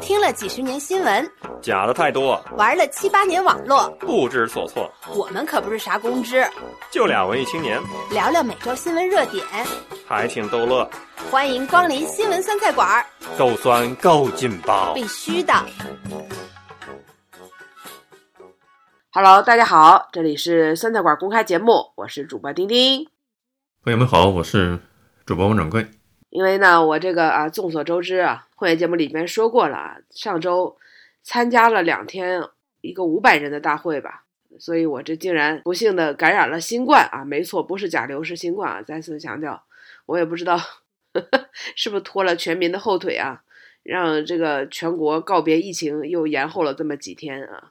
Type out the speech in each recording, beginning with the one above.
听了几十年新闻，假的太多，玩了七八年网络，不知所措。我们可不是啥公知，就俩文艺青年，聊聊每周新闻热点，还挺逗乐。欢迎光临新闻酸菜馆儿，够酸够劲爆，必须的。Hello，大家好，这里是酸菜馆公开节目，我是主播丁丁。朋友们好，我是主播王掌柜。因为呢，我这个啊，众所周知啊，会员节目里面说过了啊，上周参加了两天一个五百人的大会吧，所以我这竟然不幸的感染了新冠啊！没错，不是甲流，是新冠啊！再次强调，我也不知道呵 呵是不是拖了全民的后腿啊，让这个全国告别疫情又延后了这么几天啊。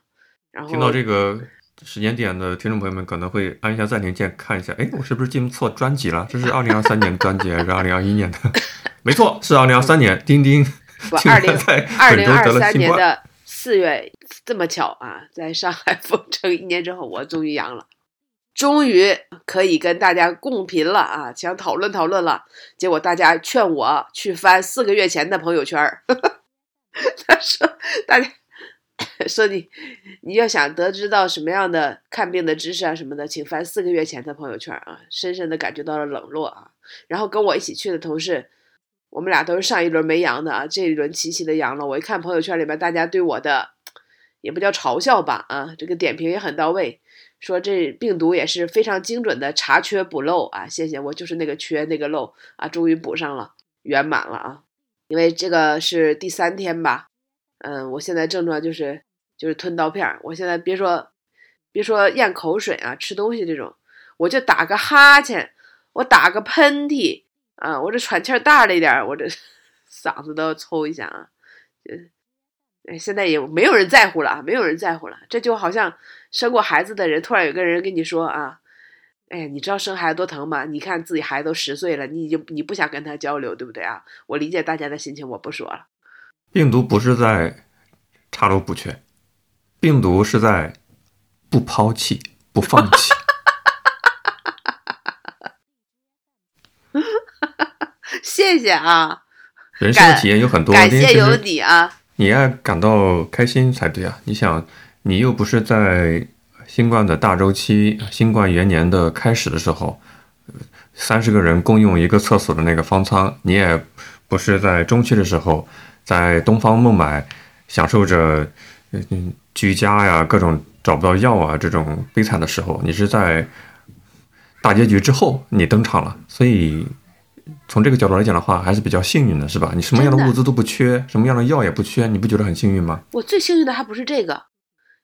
然后听到这个时间点的听众朋友们可能会按一下暂停键，看一下，哎，我是不是进错专辑了？这是二零二三年的专辑 还是二零二一年的？没错，是二零二三年。丁丁不，竟 二零二零二。三年的四月这么巧啊，在上海封城一年之后，我终于阳了，终于可以跟大家共频了啊！想讨论讨论了，结果大家劝我去翻四个月前的朋友圈儿，他说大家 说你你要想得知到什么样的看病的知识啊什么的，请翻四个月前的朋友圈啊，深深的感觉到了冷落啊。然后跟我一起去的同事。我们俩都是上一轮没阳的啊，这一轮齐齐的阳了。我一看朋友圈里面大家对我的，也不叫嘲笑吧，啊，这个点评也很到位，说这病毒也是非常精准的查缺补漏啊，谢谢，我就是那个缺那个漏啊，终于补上了，圆满了啊。因为这个是第三天吧，嗯，我现在症状就是就是吞刀片儿，我现在别说别说咽口水啊，吃东西这种，我就打个哈欠，我打个喷嚏。啊，我这喘气儿大了一点，我这 嗓子都要抽一下啊！就，哎，现在也没有人在乎了，没有人在乎了。这就好像生过孩子的人，突然有个人跟你说啊，哎，你知道生孩子多疼吗？你看自己孩子都十岁了，你已经你不想跟他交流，对不对啊？我理解大家的心情，我不说了。病毒不是在查漏补缺，病毒是在不抛弃、不放弃。谢谢啊，人生的体验有很多，感谢有丁丁其实你啊！你要感到开心才对啊！你想，你又不是在新冠的大周期、新冠元年的开始的时候，三十个人共用一个厕所的那个方舱，你也不是在中期的时候，在东方孟买享受着嗯居家呀、各种找不到药啊这种悲惨的时候，你是在大结局之后你登场了，所以。从这个角度来讲的话，还是比较幸运的，是吧？你什么样的物资都不缺，什么样的药也不缺，你不觉得很幸运吗？我最幸运的还不是这个，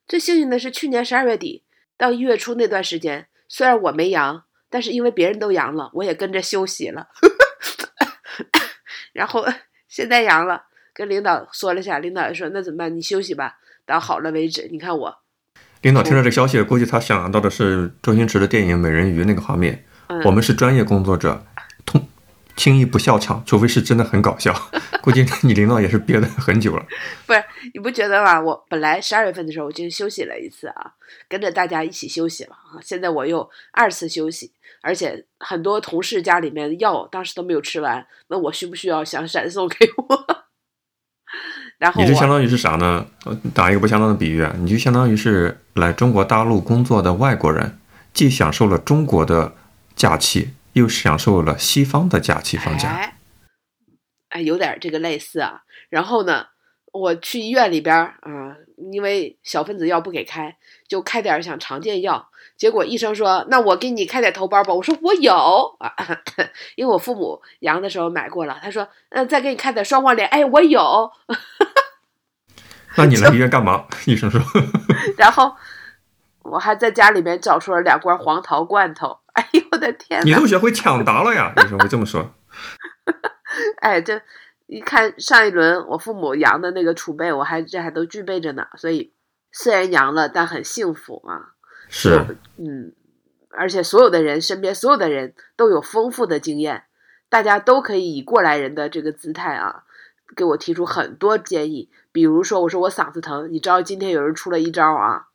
最幸运的是去年十二月底到一月初那段时间，虽然我没阳，但是因为别人都阳了，我也跟着休息了。然后现在阳了，跟领导说了一下，领导也说那怎么办？你休息吧，到好了为止。你看我，领导听到这个消息，估计他想到的是周星驰的电影《美人鱼》那个画面。嗯，我们是专业工作者，通轻易不笑场，除非是真的很搞笑。估计你领导也是憋了很久了。不是你不觉得吗？我本来十二月份的时候我就休息了一次啊，跟着大家一起休息了啊。现在我又二次休息，而且很多同事家里面的药当时都没有吃完，问我需不需要，想 闪送给我。然后你这相当于是啥呢？呃打一个不相当的比喻啊，你就相当于是来中国大陆工作的外国人，既享受了中国的假期，又享受了西方的假期放假。哎，哎，有点这个类似啊。然后呢，我去医院里边儿啊、因为小分子药不给开，就开点儿想常见药。结果医生说：“那我给你开点头孢吧。”我说：“我有啊，因为我父母阳的时候买过了。”他说：“嗯、再给你开点双黄连。”哎，我有。那你来医院干嘛？医生说。然后我还在家里面找出了两罐黄桃罐头。哎呦我的天呐！你都学会抢答了呀？医生会这么说。哎，这一看上一轮我父母阳的那个储备，我还这还都具备着呢。所以虽然阳了，但很幸福啊。是，嗯，而且所有的人身边所有的人都有丰富的经验，大家都可以以过来人的这个姿态啊，给我提出很多建议。比如说，我说我嗓子疼，你知道今天有人出了一招啊，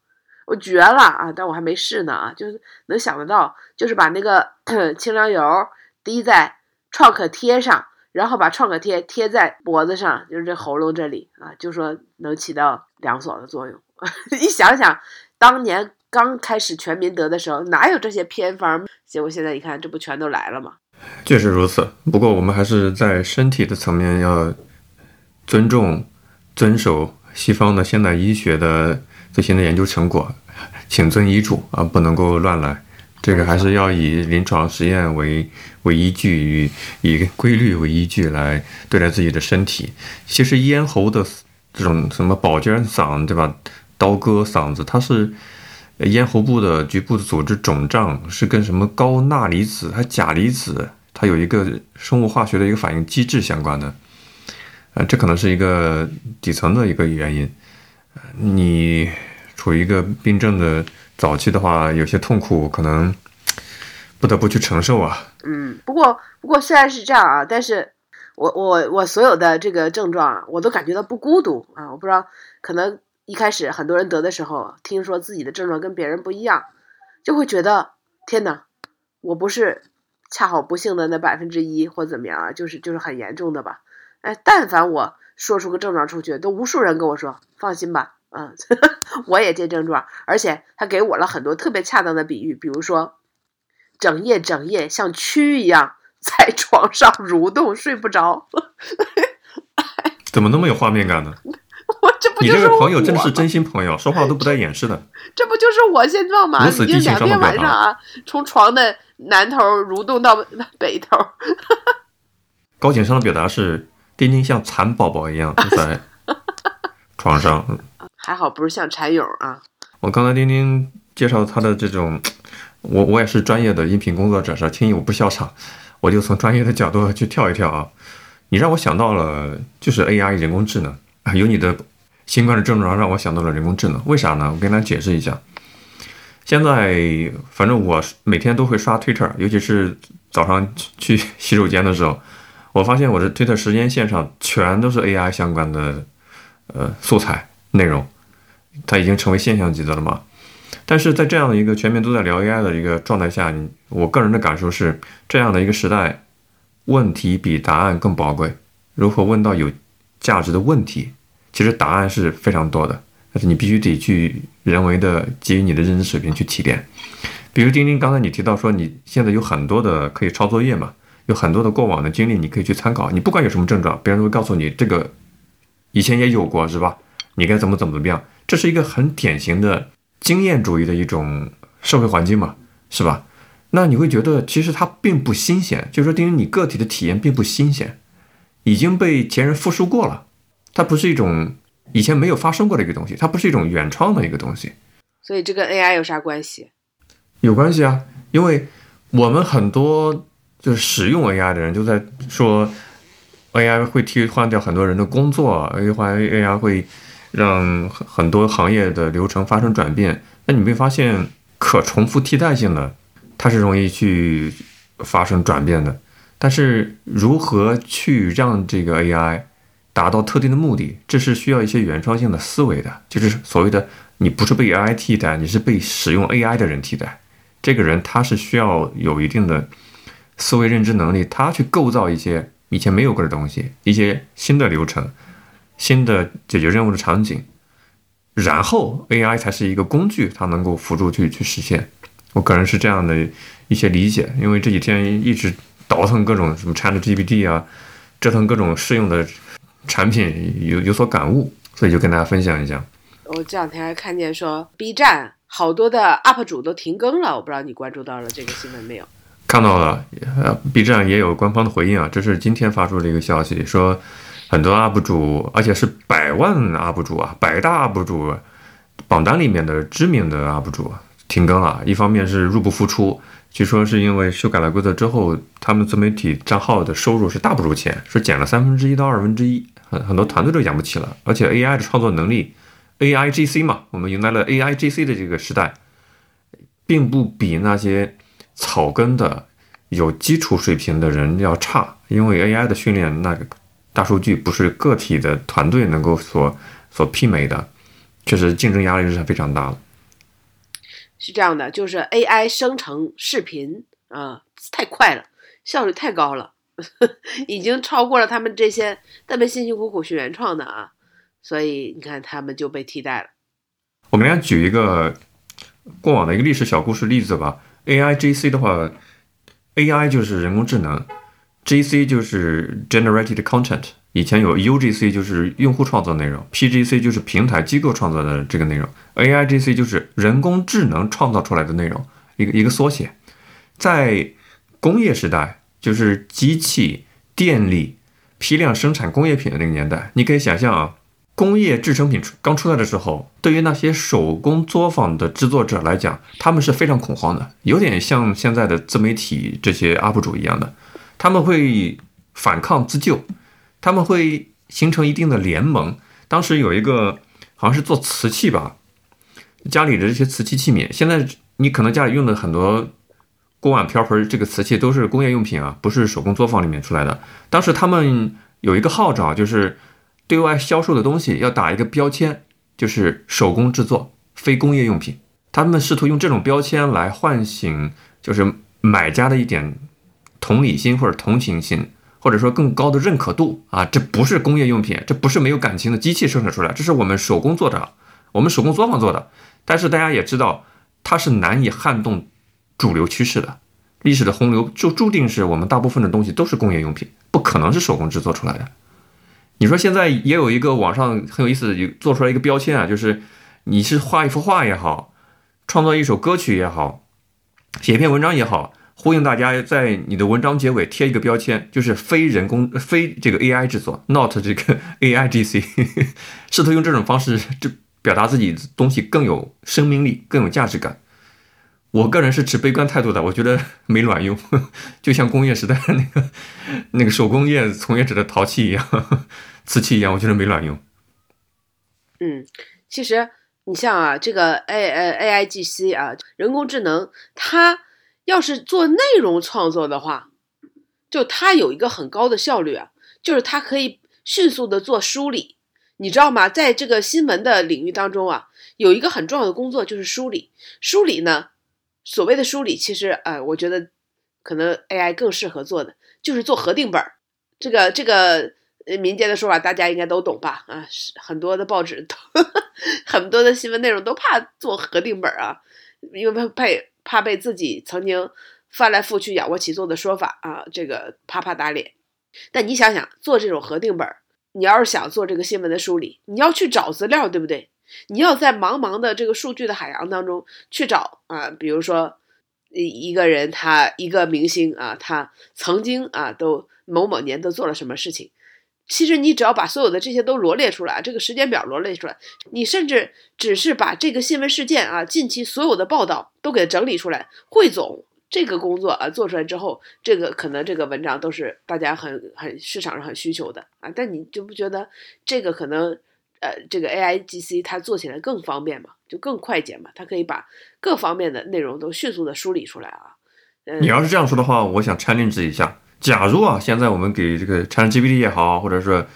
我绝了啊！但我还没试呢啊，就是能想得到，就是把那个 清凉油滴在创可贴上，然后把创可贴贴在脖子上，就是这喉咙这里啊，就说能起到凉爽的作用。一想想，当年刚开始全民得的时候，哪有这些偏方？结果现在一看，这不全都来了吗？确实如此。不过我们还是在身体的层面要尊重、遵守西方的现代医学的最新的研究成果，请遵医嘱啊，不能够乱来。这个还是要以临床实验为为依据，以以规律为依据来对待自己的身体。其实咽喉的这种什么保健嗓，对吧？刀割嗓子，它是咽喉部的局部的组织肿胀，是跟什么高钠离子、还钾离子，它有一个生物化学的一个反应机制相关的。呃，这可能是一个底层的一个原因。你处于一个病症的。早期的话，有些痛苦可能不得不去承受啊。嗯，不过不过虽然是这样啊，但是我我我所有的这个症状啊，我都感觉到不孤独啊。我不知道，可能一开始很多人得的时候，听说自己的症状跟别人不一样，就会觉得天哪，我不是恰好不幸的那百分之一或怎么样啊，就是就是很严重的吧。哎，但凡我说出个症状出去，都无数人跟我说放心吧。嗯，我也见症状，而且他给我了很多特别恰当的比喻，比如说，整夜整夜像蛆一样在床上蠕动，睡不着。怎么那么有画面感呢？我这不你这个朋友真的是真心朋友，说话都不带掩饰的。这不就是我现状吗？已经两天晚上啊，从床的南头蠕动到北头。高情商的表达是：丁丁像蚕宝宝一样在床上。还好不是像蚕蛹啊！我刚才丁丁介绍他的这种，我我也是专业的音频工作者，是轻易我不笑场，我就从专业的角度去跳一跳啊！你让我想到了就是 AI 人工智能啊，有你的新冠的症状让我想到了人工智能，为啥呢？我跟大家解释一下。现在反正我每天都会刷 Twitter，尤其是早上去洗手间的时候，我发现我的 Twitter 时间线上全都是 AI 相关的呃素材内容。它已经成为现象级的了嘛？但是在这样的一个全民都在聊 AI 的一个状态下，我个人的感受是，这样的一个时代，问题比答案更宝贵。如何问到有价值的问题，其实答案是非常多的，但是你必须得去人为的基于你的认知水平去提炼。比如丁丁刚才你提到说，你现在有很多的可以抄作业嘛，有很多的过往的经历你可以去参考。你不管有什么症状，别人都会告诉你这个以前也有过，是吧？你该怎么怎么怎么样。这是一个很典型的经验主义的一种社会环境嘛，是吧？那你会觉得其实它并不新鲜，就是说，对于你个体的体验并不新鲜，已经被前人复述过了，它不是一种以前没有发生过的一个东西，它不是一种原创的一个东西。所以这跟 AI 有啥关系？有关系啊，因为我们很多就是使用 AI 的人就在说，AI 会替换掉很多人的工作，AI 会。让很很多行业的流程发生转变，那你会发现可重复替代性的，它是容易去发生转变的。但是如何去让这个 AI 达到特定的目的，这是需要一些原创性的思维的，就是所谓的你不是被 AI 替代，你是被使用 AI 的人替代。这个人他是需要有一定的思维认知能力，他去构造一些以前没有过的东西，一些新的流程。新的解决任务的场景，然后 AI 才是一个工具，它能够辅助去去实现。我个人是这样的一些理解，因为这几天一直倒腾各种什么 ChatGPT 啊，折腾各种试用的产品，有有所感悟，所以就跟大家分享一下。我这两天还看见说 B 站好多的 UP 主都停更了，我不知道你关注到了这个新闻没有？看到了，呃，B 站也有官方的回应啊，这是今天发出的一个消息说。很多 UP 主，而且是百万 UP 主啊，百大 UP 主榜单里面的知名的 UP 主停更了。一方面是入不敷出，据说是因为修改了规则之后，他们自媒体账号的收入是大不如前，说减了三分之一到二分之一，很很多团队都养不起了。而且 AI 的创作能力，AIGC 嘛，我们迎来了 AIGC 的这个时代，并不比那些草根的有基础水平的人要差，因为 AI 的训练那个。大数据不是个体的团队能够所所媲美的，确实竞争压力是非常大的。是这样的，就是 AI 生成视频啊，太快了，效率太高了 已经超过了他们这些特别辛辛苦苦学原创的啊，所以你看他们就被替代了。我给大家举一个过往的一个历史小故事例子吧。AI GC 的话，AI 就是人工智能，GC 就是 Generated Content。以前有 UGC 就是用户创作内容，PGC 就是平台机构创作的这个内容，AIGC 就是人工智能创造出来的内容，一个一个缩写。在工业时代，就是机器、电力、批量生产工业品的那个年代，你可以想象啊，工业制成品刚出来的时候，对于那些手工作坊的制作者来讲，他们是非常恐慌的，有点像现在的自媒体这些 UP 主一样的，他们会反抗自救。他们会形成一定的联盟。当时有一个好像是做瓷器吧，家里的这些瓷器器皿，现在你可能家里用的很多锅碗瓢盆，这个瓷器都是工业用品啊，不是手工作坊里面出来的。当时他们有一个号召，就是对外销售的东西要打一个标签，就是手工制作，非工业用品。他们试图用这种标签来唤醒，就是买家的一点同理心或者同情心。或者说更高的认可度啊，这不是工业用品，这不是没有感情的机器生产出来，这是我们手工做的，我们手工作坊做的。但是大家也知道，它是难以撼动主流趋势的，历史的洪流就注定是我们大部分的东西都是工业用品，不可能是手工制作出来的。你说现在也有一个网上很有意思，做出来一个标签啊，就是你是画一幅画也好，创作一首歌曲也好，写一篇文章也好。呼应大家在你的文章结尾贴一个标签，就是非人工、非这个 AI 制作，not 这个 AIGC，试图用这种方式就表达自己东西更有生命力、更有价值感。我个人是持悲观态度的，我觉得没卵用，就像工业时代那个那个手工业从业者的陶器一样、瓷器一样，我觉得没卵用。嗯，其实你像啊，这个 A 呃 AIGC 啊，人工智能它。要是做内容创作的话，就它有一个很高的效率啊，就是它可以迅速的做梳理，你知道吗？在这个新闻的领域当中啊，有一个很重要的工作就是梳理。梳理呢，所谓的梳理，其实呃，我觉得可能 AI 更适合做的就是做核定本儿。这个这个民间的说法大家应该都懂吧？啊，是很多的报纸都 很多的新闻内容都怕做核定本儿啊，因为怕。怕被自己曾经翻来覆去仰卧起坐的说法啊，这个啪啪打脸。但你想想，做这种核定本，你要是想做这个新闻的梳理，你要去找资料，对不对？你要在茫茫的这个数据的海洋当中去找啊，比如说一一个人，他一个明星啊，他曾经啊都某某年都做了什么事情。其实你只要把所有的这些都罗列出来，这个时间表罗列出来，你甚至只是把这个新闻事件啊，近期所有的报道都给整理出来，汇总这个工作啊做出来之后，这个可能这个文章都是大家很很市场上很需求的啊。但你就不觉得这个可能呃这个 A I G C 它做起来更方便嘛，就更快捷嘛，它可以把各方面的内容都迅速的梳理出来啊。嗯你要是这样说的话，我想 challenge 一下。假如啊，现在我们给这个 ChatGPT 也好，或者是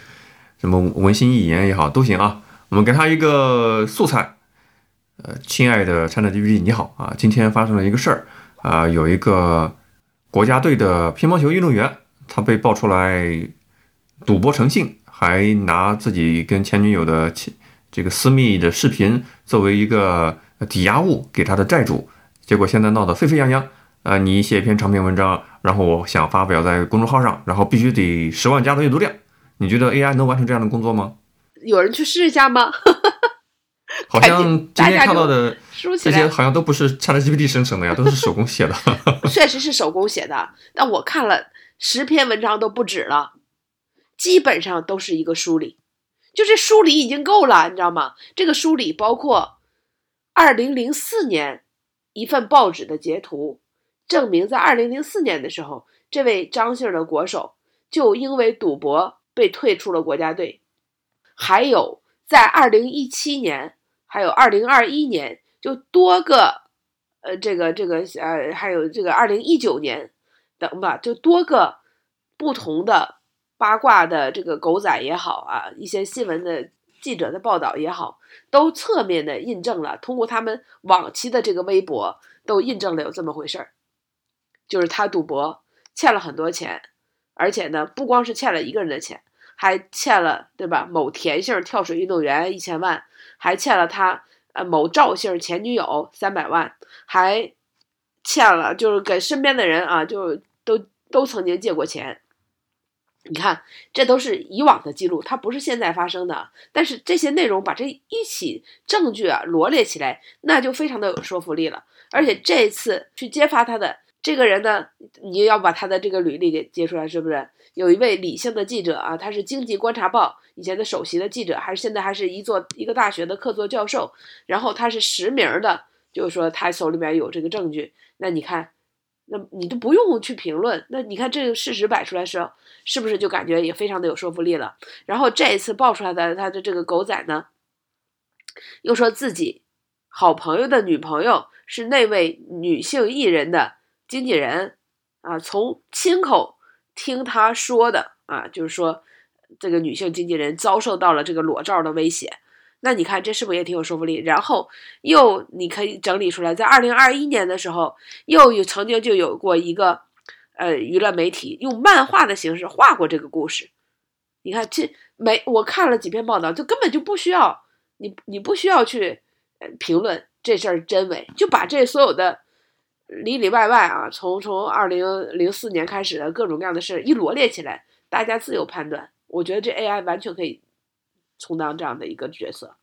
什么文心一言也好，都行啊。我们给他一个素材，呃，亲爱的 ChatGPT，你好啊，今天发生了一个事儿啊，有一个国家队的乒乓球运动员，他被爆出来赌博成性，还拿自己跟前女友的这个私密的视频作为一个抵押物给他的债主，结果现在闹得沸沸扬扬。啊，你写一篇长篇文章，然后我想发表在公众号上，然后必须得十万加的阅读量。你觉得 AI 能完成这样的工作吗？有人去试一下吗？好像今天看到的这些好像都不是 ChatGPT 生成的呀，都是手工写的。确实是手工写的，但我看了十篇文章都不止了，基本上都是一个梳理，就这梳理已经够了，你知道吗？这个梳理包括二零零四年一份报纸的截图。证明在二零零四年的时候，这位张姓的国手就因为赌博被退出了国家队。还有在二零一七年，还有二零二一年，就多个，呃，这个这个呃，还有这个二零一九年等吧，就多个不同的八卦的这个狗仔也好啊，一些新闻的记者的报道也好，都侧面的印证了，通过他们往期的这个微博，都印证了有这么回事儿。就是他赌博欠了很多钱，而且呢，不光是欠了一个人的钱，还欠了对吧？某田姓跳水运动员一千万，还欠了他呃某赵姓前女友三百万，还欠了就是给身边的人啊，就都都曾经借过钱。你看，这都是以往的记录，它不是现在发生的。但是这些内容把这一起证据啊罗列起来，那就非常的有说服力了。而且这一次去揭发他的这个人呢，你要把他的这个履历给揭出来，是不是？有一位李姓的记者啊，他是《经济观察报》以前的首席的记者，还是现在还是一座一个大学的客座教授。然后他是实名的，就是说他手里面有这个证据。那你看。那你都不用去评论，那你看这个事实摆出来时候，是不是就感觉也非常的有说服力了？然后这一次爆出来的他的这个狗仔呢，又说自己好朋友的女朋友是那位女性艺人的经纪人啊，从亲口听他说的啊，就是说这个女性经纪人遭受到了这个裸照的威胁。那你看，这是不是也挺有说服力？然后又你可以整理出来，在二零二一年的时候，又有曾经就有过一个，呃，娱乐媒体用漫画的形式画过这个故事。你看，这没我看了几篇报道，就根本就不需要你，你不需要去呃评论这事儿真伪，就把这所有的里里外外啊，从从二零零四年开始的各种各样的事一罗列起来，大家自有判断。我觉得这 AI 完全可以。充当这样的一个角色，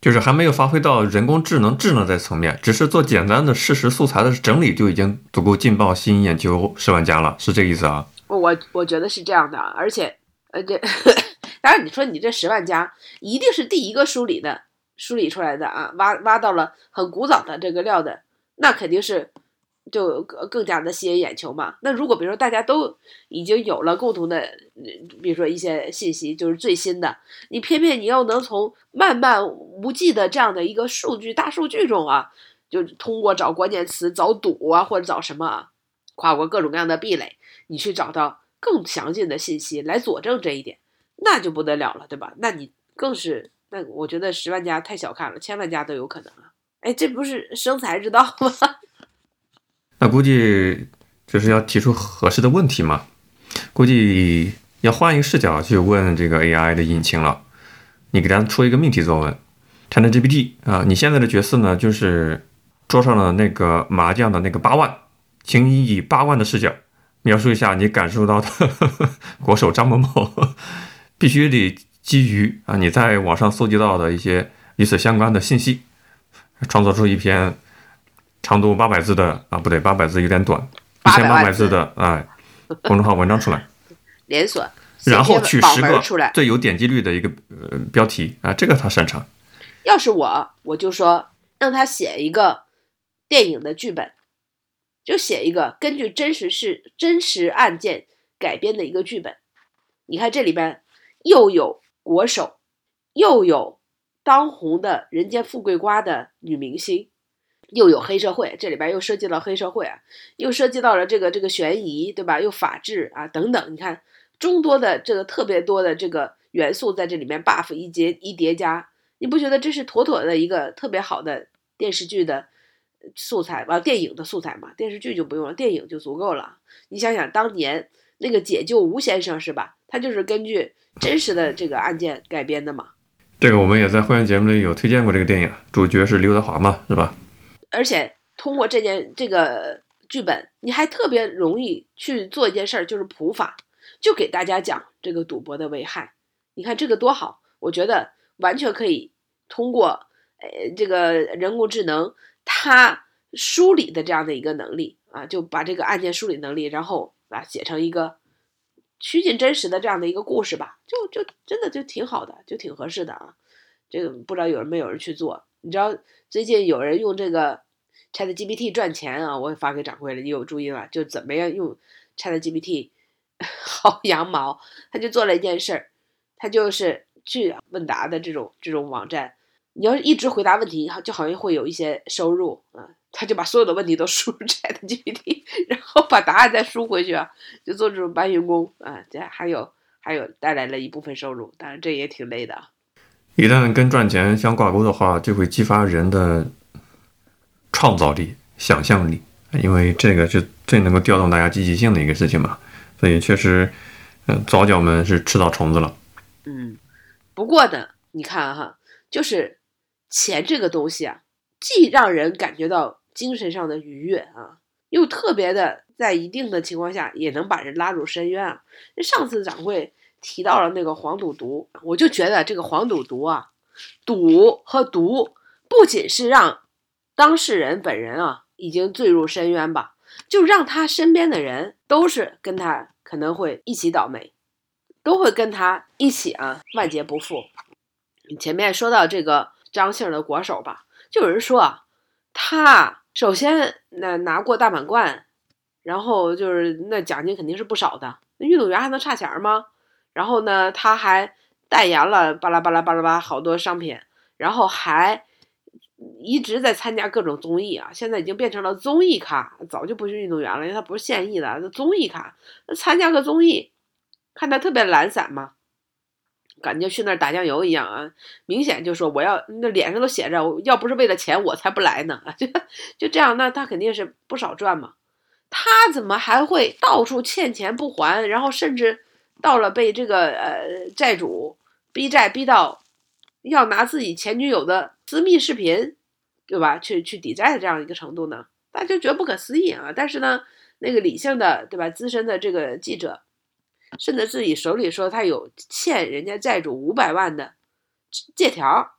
就是还没有发挥到人工智能智能的层面，只是做简单的事实素材的整理就已经足够劲爆、吸引眼球十万加了，是这个意思啊？我我觉得是这样的，而且呃，这 当然你说你这十万加一定是第一个梳理的、梳理出来的啊，挖挖到了很古早的这个料的，那肯定是。就更加的吸引眼球嘛。那如果比如说大家都已经有了共同的，比如说一些信息，就是最新的，你偏偏你又能从漫漫无际的这样的一个数据大数据中啊，就通过找关键词、找赌啊，或者找什么啊，跨过各种各样的壁垒，你去找到更详尽的信息来佐证这一点，那就不得了了，对吧？那你更是，那我觉得十万加太小看了，千万加都有可能啊。哎，这不是生财之道吗？那估计就是要提出合适的问题嘛，估计要换一个视角去问这个 AI 的引擎了。你给它出一个命题作文，ChatGPT 啊，你现在的角色呢，就是桌上的那个麻将的那个八万，请你以八万的视角描述一下你感受到的 国手张某某，必须得基于啊你在网上搜集到的一些与此相关的信息，创作出一篇。长度八百字的啊，不对，八百字有点短，一千八百字的哎，公众号文章出来，连锁，然后取十个最有点击率的一个呃标题啊，这个他擅长。要是我，我就说让他写一个电影的剧本，就写一个根据真实事、真实案件改编的一个剧本。你看这里边又有国手，又有当红的人间富贵瓜的女明星。又有黑社会，这里边又涉及到黑社会啊，又涉及到了这个这个悬疑，对吧？又法治啊等等，你看众多的这个特别多的这个元素在这里面 buff 一叠一叠加，你不觉得这是妥妥的一个特别好的电视剧的素材吧？电影的素材嘛，电视剧就不用了，电影就足够了。你想想当年那个解救吴先生是吧？他就是根据真实的这个案件改编的嘛。这个我们也在会员节目里有推荐过这个电影，主角是刘德华嘛，是吧？而且通过这件这个剧本，你还特别容易去做一件事儿，就是普法，就给大家讲这个赌博的危害。你看这个多好，我觉得完全可以通过呃这个人工智能它梳理的这样的一个能力啊，就把这个案件梳理能力，然后啊写成一个趋近真实的这样的一个故事吧，就就真的就挺好的，就挺合适的啊。这个不知道有人没有人去做？你知道最近有人用这个。ChatGPT 赚钱啊！我也发给掌柜了，你有注意吗？就怎么样用 ChatGPT 薅羊毛？他就做了一件事儿，他就是去问答的这种这种网站，你要是一直回答问题，就好像会有一些收入啊。他就把所有的问题都 输入 ChatGPT，然后把答案再输回去啊，就做这种搬运工啊。这还有还有带来了一部分收入，当然这也挺累的。一旦跟赚钱相挂钩的话，就会激发人的。创造力、想象力，因为这个是最能够调动大家积极性的一个事情嘛。所以确实，嗯、早脚们是吃到虫子了。嗯，不过呢，你看哈，就是钱这个东西啊，既让人感觉到精神上的愉悦啊，又特别的在一定的情况下也能把人拉入深渊啊。那上次掌柜提到了那个黄赌毒，我就觉得这个黄赌毒啊，赌和毒不仅是让当事人本人啊已经坠入深渊吧，就让他身边的人都是跟他可能会一起倒霉。都会跟他一起啊，万劫不复。前面说到这个张姓的国手吧，就有人说啊，他首先那拿过大满贯，然后就是那奖金肯定是不少的，那运动员还能差钱吗？然后呢，他还代言了巴拉巴拉巴拉巴好多商品，然后还一直在参加各种综艺啊，现在已经变成了综艺咖，早就不是运动员了，因为他不是现役的，综艺咖，那参加个综艺。看他特别懒散嘛，感觉去那儿打酱油一样啊！明显就说我要那脸上都写着，要不是为了钱，我才不来呢！就就这样，那他肯定是不少赚嘛。他怎么还会到处欠钱不还？然后甚至到了被这个呃债主逼债逼到要拿自己前女友的私密视频，对吧？去去抵债的这样一个程度呢？大家觉得不可思议啊！但是呢，那个理性的对吧？资深的这个记者。甚至自己手里说他有欠人家债主五百万的借条，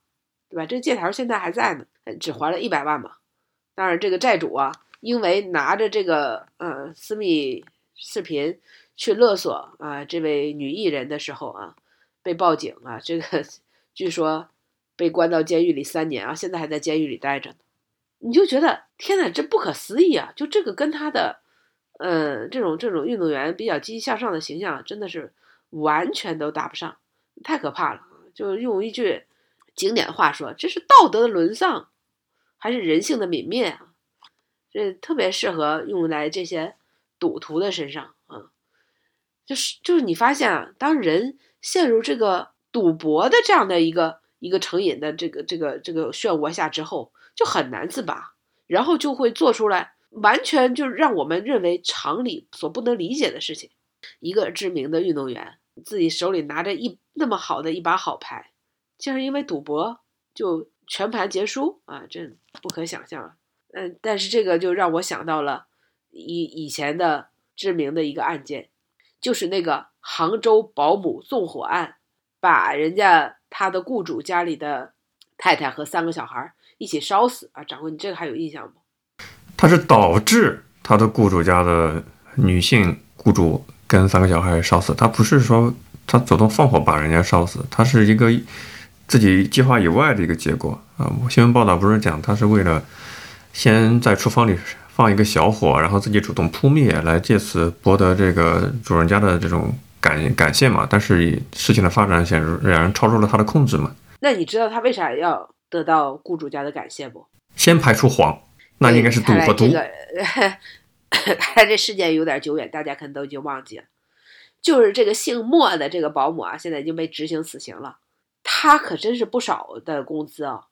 对吧？这借条现在还在呢，只还了一百万嘛。当然，这个债主啊，因为拿着这个呃私密视频去勒索啊这位女艺人的时候啊，被报警啊，这个据说被关到监狱里三年啊，现在还在监狱里待着呢。你就觉得天哪，这不可思议啊！就这个跟他的。嗯，这种这种运动员比较积极向上的形象，真的是完全都搭不上，太可怕了。就用一句经典的话说，这是道德的沦丧，还是人性的泯灭啊？这特别适合用来这些赌徒的身上啊。就是就是你发现啊，当人陷入这个赌博的这样的一个一个成瘾的这个这个这个漩涡下之后，就很难自拔，然后就会做出来。完全就让我们认为常理所不能理解的事情。一个知名的运动员自己手里拿着一那么好的一把好牌，竟然因为赌博就全盘皆输啊！这不可想象啊！嗯，但是这个就让我想到了以以前的知名的一个案件，就是那个杭州保姆纵火案，把人家他的雇主家里的太太和三个小孩一起烧死啊！掌柜，你这个还有印象吗？他是导致他的雇主家的女性雇主跟三个小孩烧死，他不是说他主动放火把人家烧死，他是一个自己计划以外的一个结果啊。新闻报道不是讲他是为了先在厨房里放一个小火，然后自己主动扑灭，来借此博得这个主人家的这种感感谢嘛？但是事情的发展显然超出了他的控制嘛。那你知道他为啥要得到雇主家的感谢不？先排除谎。那应该是赌和毒。看来这事件有点久远，大家可能都已经忘记了。就是这个姓莫的这个保姆啊，现在已经被执行死刑了。他可真是不少的工资啊！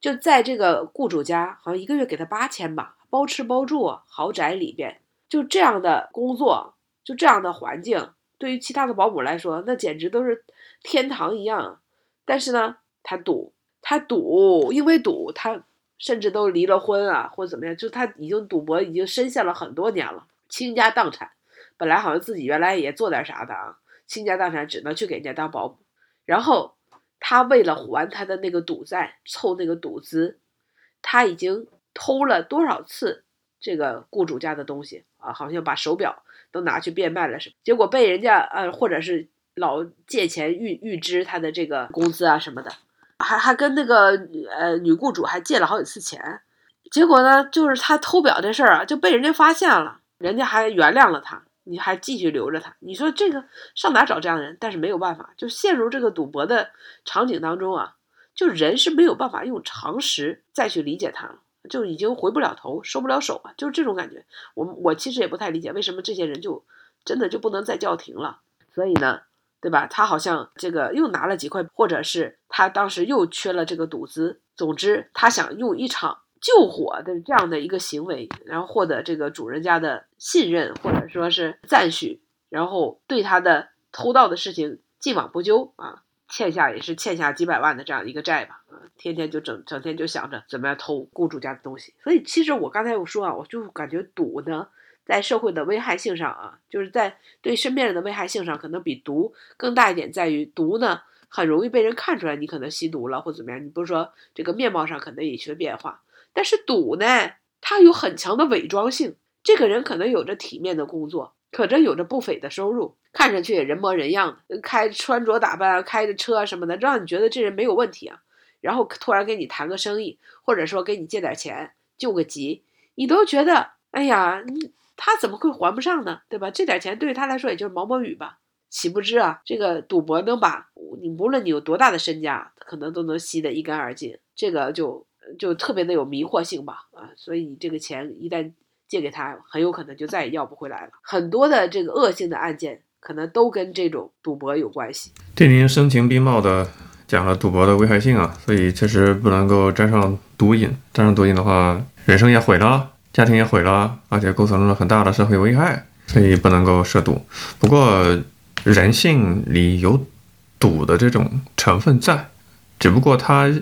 就在这个雇主家，好像一个月给他八千吧，包吃包住，豪宅里边，就这样的工作，就这样的环境，对于其他的保姆来说，那简直都是天堂一样。但是呢，他赌，他赌，因为赌他。甚至都离了婚啊，或者怎么样？就他已经赌博，已经深陷了很多年了，倾家荡产。本来好像自己原来也做点啥的啊，倾家荡产，只能去给人家当保姆。然后他为了还他的那个赌债，凑那个赌资，他已经偷了多少次这个雇主家的东西啊？好像把手表都拿去变卖了什么？结果被人家呃，或者是老借钱预预支他的这个工资啊什么的。还还跟那个呃女雇主还借了好几次钱，结果呢，就是他偷表这事儿啊，就被人家发现了，人家还原谅了他，你还继续留着他，你说这个上哪找这样的人？但是没有办法，就陷入这个赌博的场景当中啊，就人是没有办法用常识再去理解他了，就已经回不了头，收不了手啊，就是这种感觉。我我其实也不太理解，为什么这些人就真的就不能再叫停了？所以呢？对吧？他好像这个又拿了几块，或者是他当时又缺了这个赌资。总之，他想用一场救火的这样的一个行为，然后获得这个主人家的信任，或者说是赞许，然后对他的偷盗的事情既往不咎啊，欠下也是欠下几百万的这样一个债吧，啊，天天就整整天就想着怎么样偷雇主家的东西。所以其实我刚才有说啊，我就感觉赌呢，在社会的危害性上啊，就是在对身边人的危害性上，可能比毒更大一点，在于毒呢很容易被人看出来你可能吸毒了或怎么样，你不是说这个面貌上可能有些变化，但是赌呢，它有很强的伪装性。这个人可能有着体面的工作，可能有着不菲的收入，看上去也人模人样的，开穿着打扮、开着车什么的，让你觉得这人没有问题啊。然后突然跟你谈个生意，或者说给你借点钱救个急，你都觉得，哎呀，你他怎么会还不上呢？对吧？这点钱对于他来说也就是毛毛雨吧。岂不知啊，这个赌博能把你无论你有多大的身家，可能都能吸得一干二净。这个就就特别的有迷惑性吧。啊，所以你这个钱一旦借给他，很有可能就再也要不回来了。很多的这个恶性的案件，可能都跟这种赌博有关系。这您声情并茂的讲了赌博的危害性啊，所以确实不能够沾上毒瘾。沾上毒瘾的话，人生也毁了，家庭也毁了，而且构成了很大的社会危害，所以不能够涉赌。不过。人性里有赌的这种成分在，只不过它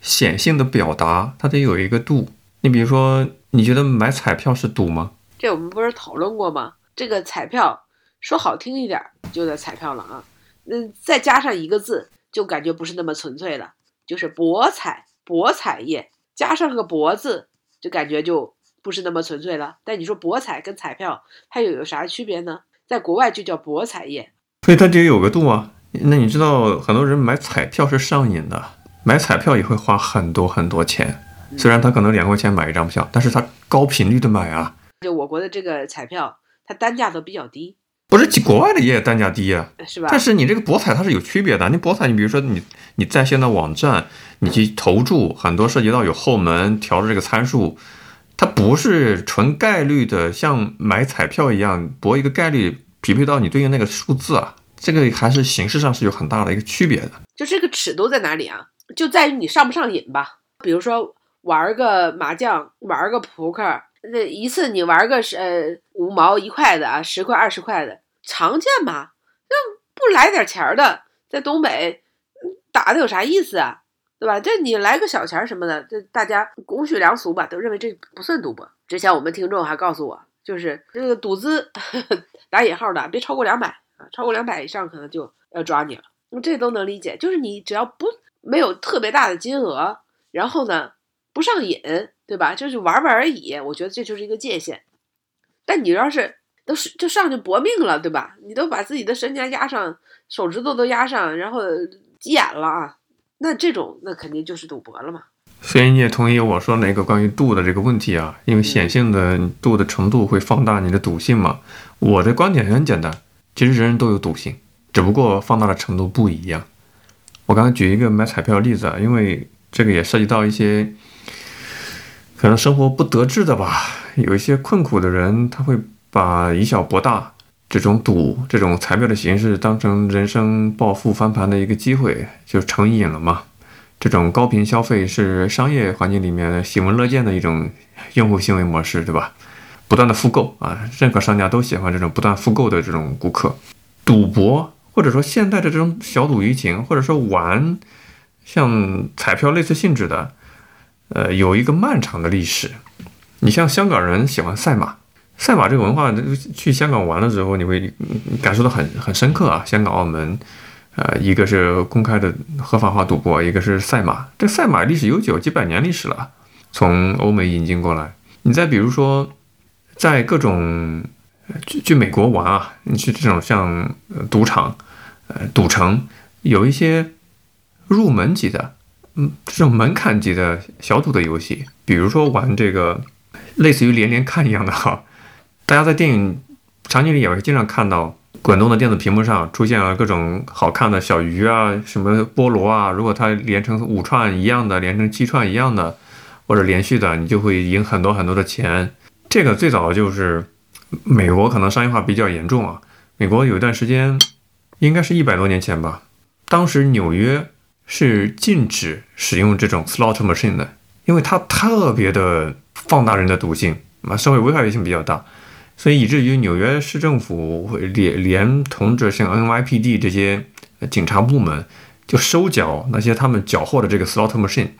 显性的表达，它得有一个度。你比如说，你觉得买彩票是赌吗？这我们不是讨论过吗？这个彩票说好听一点就叫彩票了啊，那再加上一个字，就感觉不是那么纯粹了，就是博彩，博彩业加上个博字，就感觉就不是那么纯粹了。但你说博彩跟彩票它又有啥区别呢？在国外就叫博彩业。所以它得有个度啊。那你知道，很多人买彩票是上瘾的，买彩票也会花很多很多钱。虽然他可能两块钱买一张票，但是他高频率的买啊。就我国的这个彩票，它单价都比较低。不是，国外的也单价低啊，是吧？但是你这个博彩它是有区别的。你博彩，你比如说你你在线的网站，你去投注，很多涉及到有后门调的这个参数，它不是纯概率的，像买彩票一样博一个概率。匹配到你对应那个数字啊，这个还是形式上是有很大的一个区别的。就这个尺度在哪里啊？就在于你上不上瘾吧。比如说玩个麻将，玩个扑克，那一次你玩个是呃五毛一块的啊，十块二十块的，常见嘛。那不来点钱的，在东北打的有啥意思啊？对吧？这你来个小钱什么的，这大家公序良俗吧，都认为这不算赌博。之前我们听众还告诉我。就是这个赌资打引号的，别超过两百啊，超过两百以上可能就要抓你了。这都能理解，就是你只要不没有特别大的金额，然后呢不上瘾，对吧？就是玩玩而已。我觉得这就是一个界限。但你要是都是就上去搏命了，对吧？你都把自己的身家压上，手指头都压上，然后急眼了啊，那这种那肯定就是赌博了嘛。所以你也同意我说那个关于度的这个问题啊？因为显性的度的程度会放大你的赌性嘛。我的观点很简单，其实人人都有赌性，只不过放大的程度不一样。我刚才举一个买彩票的例子啊，因为这个也涉及到一些可能生活不得志的吧，有一些困苦的人，他会把以小博大这种赌这种彩票的形式当成人生暴富翻盘的一个机会，就成瘾了嘛。这种高频消费是商业环境里面喜闻乐见的一种用户行为模式，对吧？不断的复购啊，任何商家都喜欢这种不断复购的这种顾客。赌博或者说现在的这种小赌怡情，或者说玩像彩票类似性质的，呃，有一个漫长的历史。你像香港人喜欢赛马，赛马这个文化，去香港玩的时候，你会感受到很很深刻啊。香港、澳门。呃，一个是公开的合法化赌博，一个是赛马。这赛马历史悠久，几百年历史了，从欧美引进过来。你再比如说，在各种去去美国玩啊，你去这种像赌场、呃赌城，有一些入门级的，嗯，这种门槛级的小赌的游戏，比如说玩这个类似于连连看一样的哈，大家在电影场景里也会经常看到。滚动的电子屏幕上出现了各种好看的小鱼啊，什么菠萝啊。如果它连成五串一样的，连成七串一样的，或者连续的，你就会赢很多很多的钱。这个最早就是美国可能商业化比较严重啊。美国有一段时间，应该是一百多年前吧，当时纽约是禁止使用这种 slot machine 的，因为它特别的放大人的赌性，啊，社会危害性比较大。所以以至于纽约市政府会连连同着像 NYPD 这些警察部门，就收缴那些他们缴获的这个 slot machine，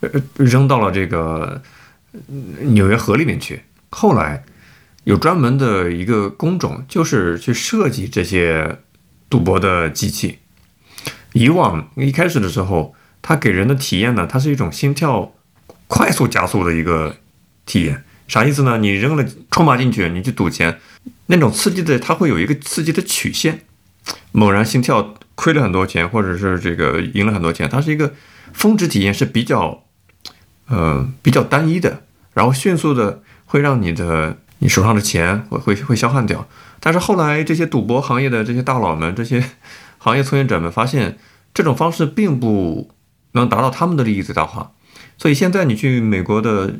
呃扔到了这个纽约河里面去。后来有专门的一个工种，就是去设计这些赌博的机器。以往一开始的时候，它给人的体验呢，它是一种心跳快速加速的一个体验。啥意思呢？你扔了筹码进去，你去赌钱，那种刺激的，它会有一个刺激的曲线。猛然心跳，亏了很多钱，或者是这个赢了很多钱，它是一个峰值体验，是比较，呃，比较单一的，然后迅速的会让你的你手上的钱会会会消耗掉。但是后来这些赌博行业的这些大佬们，这些 行业从业者们发现，这种方式并不能达到他们的利益最大化，所以现在你去美国的。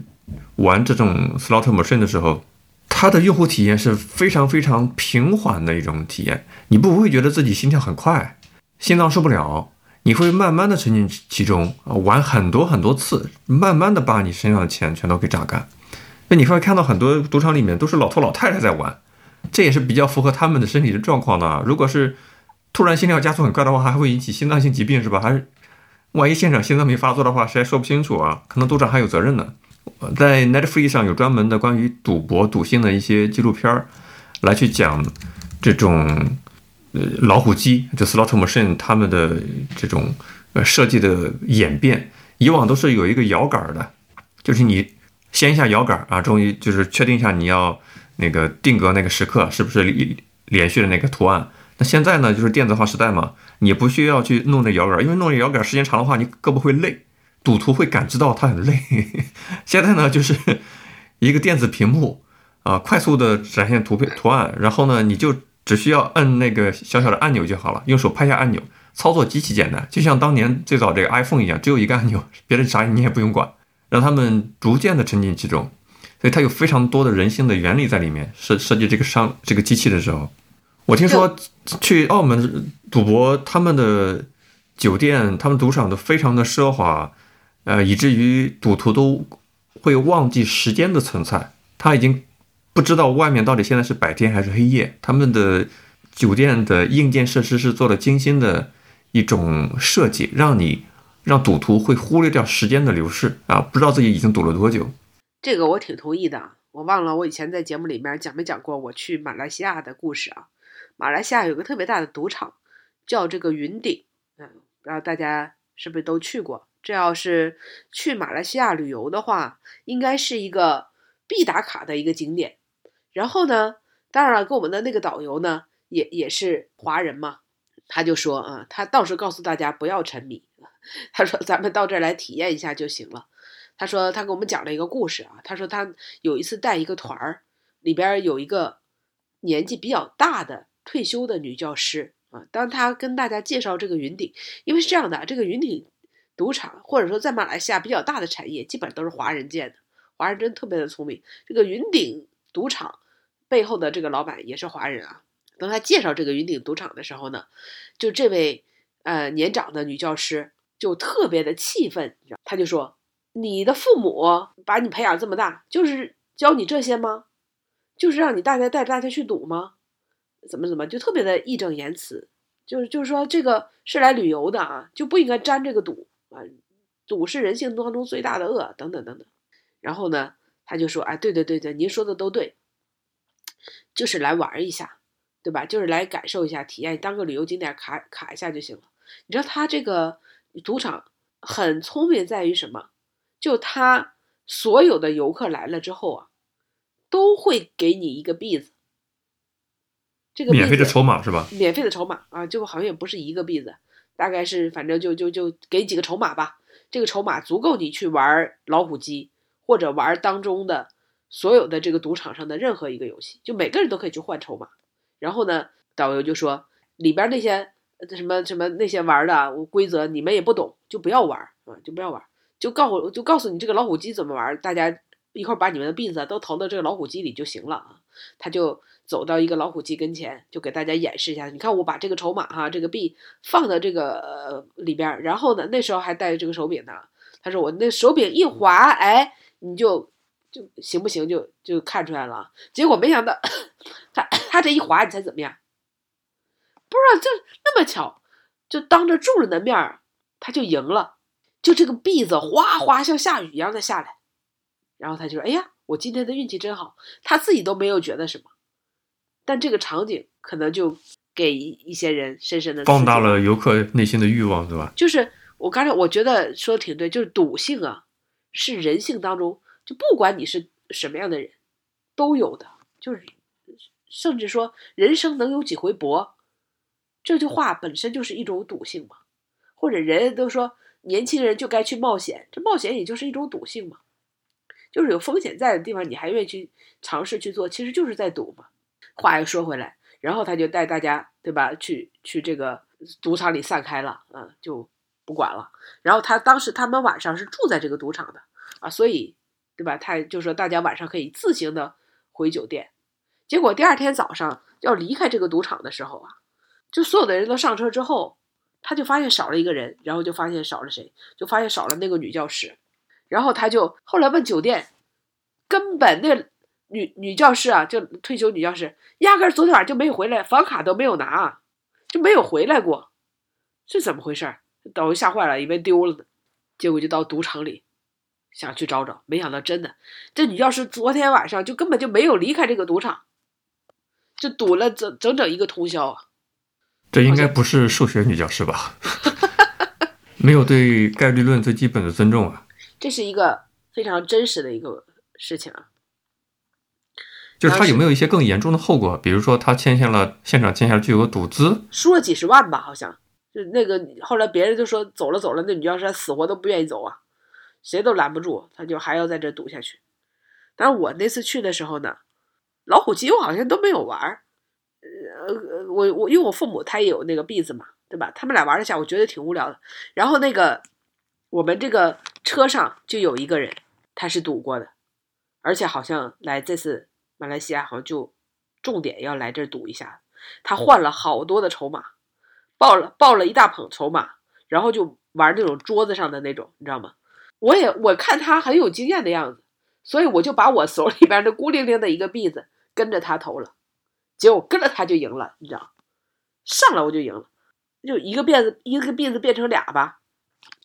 玩这种 slot machine 的时候，它的用户体验是非常非常平缓的一种体验，你不会觉得自己心跳很快，心脏受不了，你会慢慢的沉浸其中，玩很多很多次，慢慢的把你身上的钱全都给榨干。那你会看到很多赌场里面都是老头老太太在玩，这也是比较符合他们的身体的状况的。如果是突然心跳加速很快的话，还会引起心脏性疾病，是吧？还是万一现场心脏病发作的话，谁还说不清楚啊？可能赌场还有责任呢。在 Netflix 上有专门的关于赌博、赌性的一些纪录片儿，来去讲这种呃老虎机，就 slot machine 他们的这种呃设计的演变。以往都是有一个摇杆的，就是你掀一下摇杆啊，终于就是确定一下你要那个定格那个时刻是不是连连续的那个图案。那现在呢，就是电子化时代嘛，你不需要去弄那摇杆，因为弄那摇杆时间长的话，你胳膊会累。赌徒会感知到他很累。现在呢，就是 一个电子屏幕啊，快速的展现图片图案，然后呢，你就只需要摁那个小小的按钮就好了，用手拍下按钮，操作极其简单，就像当年最早这个 iPhone 一样，只有一个按钮，别的啥你也不用管，让他们逐渐的沉浸其中。所以它有非常多的人性的原理在里面。设设计这个商这个机器的时候，我听说去澳门赌博，他们的酒店、他们赌场都非常的奢华。呃，以至于赌徒都会忘记时间的存在，他已经不知道外面到底现在是白天还是黑夜。他们的酒店的硬件设施是做了精心的一种设计，让你让赌徒会忽略掉时间的流逝啊，不知道自己已经赌了多久。这个我挺同意的。我忘了我以前在节目里面讲没讲过我去马来西亚的故事啊。马来西亚有个特别大的赌场，叫这个云顶，嗯，不知道大家是不是都去过。这要是去马来西亚旅游的话，应该是一个必打卡的一个景点。然后呢，当然了，跟我们的那个导游呢，也也是华人嘛，他就说啊，他到时候告诉大家不要沉迷，他说咱们到这儿来体验一下就行了。他说他给我们讲了一个故事啊，他说他有一次带一个团儿，里边有一个年纪比较大的退休的女教师啊，当他跟大家介绍这个云顶，因为是这样的，这个云顶。赌场或者说在马来西亚比较大的产业，基本上都是华人建的。华人真特别的聪明。这个云顶赌场背后的这个老板也是华人啊。当他介绍这个云顶赌场的时候呢，就这位呃年长的女教师就特别的气愤，他就说：“你的父母把你培养这么大，就是教你这些吗？就是让你大家带着大家去赌吗？怎么怎么就特别的义正言辞，就是就是说这个是来旅游的啊，就不应该沾这个赌。”啊，赌是人性当中最大的恶，等等等等。然后呢，他就说：“哎，对对对对，您说的都对，就是来玩一下，对吧？就是来感受一下，体验当个旅游景点卡卡一下就行了。你知道他这个赌场很聪明，在于什么？就他所有的游客来了之后啊，都会给你一个币子，这个免费的筹码是吧？免费的筹码啊，就好像也不是一个币子。”大概是反正就就就给几个筹码吧，这个筹码足够你去玩老虎机或者玩当中的所有的这个赌场上的任何一个游戏，就每个人都可以去换筹码。然后呢，导游就说里边那些什么什么那些玩的规则你们也不懂，就不要玩啊，就不要玩，就告诉就告诉你这个老虎机怎么玩，大家一块把你们的币子都投到这个老虎机里就行了啊。他就。走到一个老虎机跟前，就给大家演示一下。你看，我把这个筹码哈，这个币放到这个呃里边，然后呢，那时候还带着这个手柄呢。他说我那手柄一滑，哎，你就就行不行就就看出来了。结果没想到他他这一划，你猜怎么样？不知道就那么巧，就当着众人的面儿他就赢了，就这个币子哗哗像下雨一样的下来，然后他就说：“哎呀，我今天的运气真好。”他自己都没有觉得什么，但这个场景可能就给一一些人深深的放大了游客内心的欲望，对吧？就是我刚才我觉得说的挺对，就是赌性啊，是人性当中就不管你是什么样的人，都有的。就是甚至说人生能有几回搏，这句话本身就是一种赌性嘛。或者人人都说年轻人就该去冒险，这冒险也就是一种赌性嘛。就是有风险在的地方，你还愿意去尝试去做，其实就是在赌嘛。话又说回来，然后他就带大家对吧，去去这个赌场里散开了，嗯，就不管了。然后他当时他们晚上是住在这个赌场的啊，所以对吧？他就说大家晚上可以自行的回酒店。结果第二天早上要离开这个赌场的时候啊，就所有的人都上车之后，他就发现少了一个人，然后就发现少了谁，就发现少了那个女教师。然后他就后来问酒店，根本那女女教师啊，就退休女教师，压根儿昨天晚上就没有回来，房卡都没有拿，就没有回来过，这怎么回事儿？导游吓坏了，以为丢了呢，结果就到赌场里想去找找，没想到真的，这女教师昨天晚上就根本就没有离开这个赌场，就赌了整整整一个通宵啊！这应该不是数学女教师吧？没有对概率论最基本的尊重啊！这是一个非常真实的一个事情啊。就是他有没有一些更严重的后果？比如说他签下了现场签下了巨额赌资，输了几十万吧，好像就那个后来别人就说走了走了，那女教师死活都不愿意走啊，谁都拦不住，他就还要在这赌下去。但是我那次去的时候呢，老虎机我好像都没有玩儿，呃，我我因为我父母他也有那个币子嘛，对吧？他们俩玩了一下，我觉得挺无聊的。然后那个我们这个车上就有一个人，他是赌过的，而且好像来这次马来西亚好像就重点要来这儿赌一下，他换了好多的筹码，抱了抱了一大捧筹码，然后就玩那种桌子上的那种，你知道吗？我也我看他很有经验的样子，所以我就把我手里边的孤零零的一个币子跟着他投了，结果跟着他就赢了，你知道，上来我就赢了，就一个辫子一个币子变成俩吧，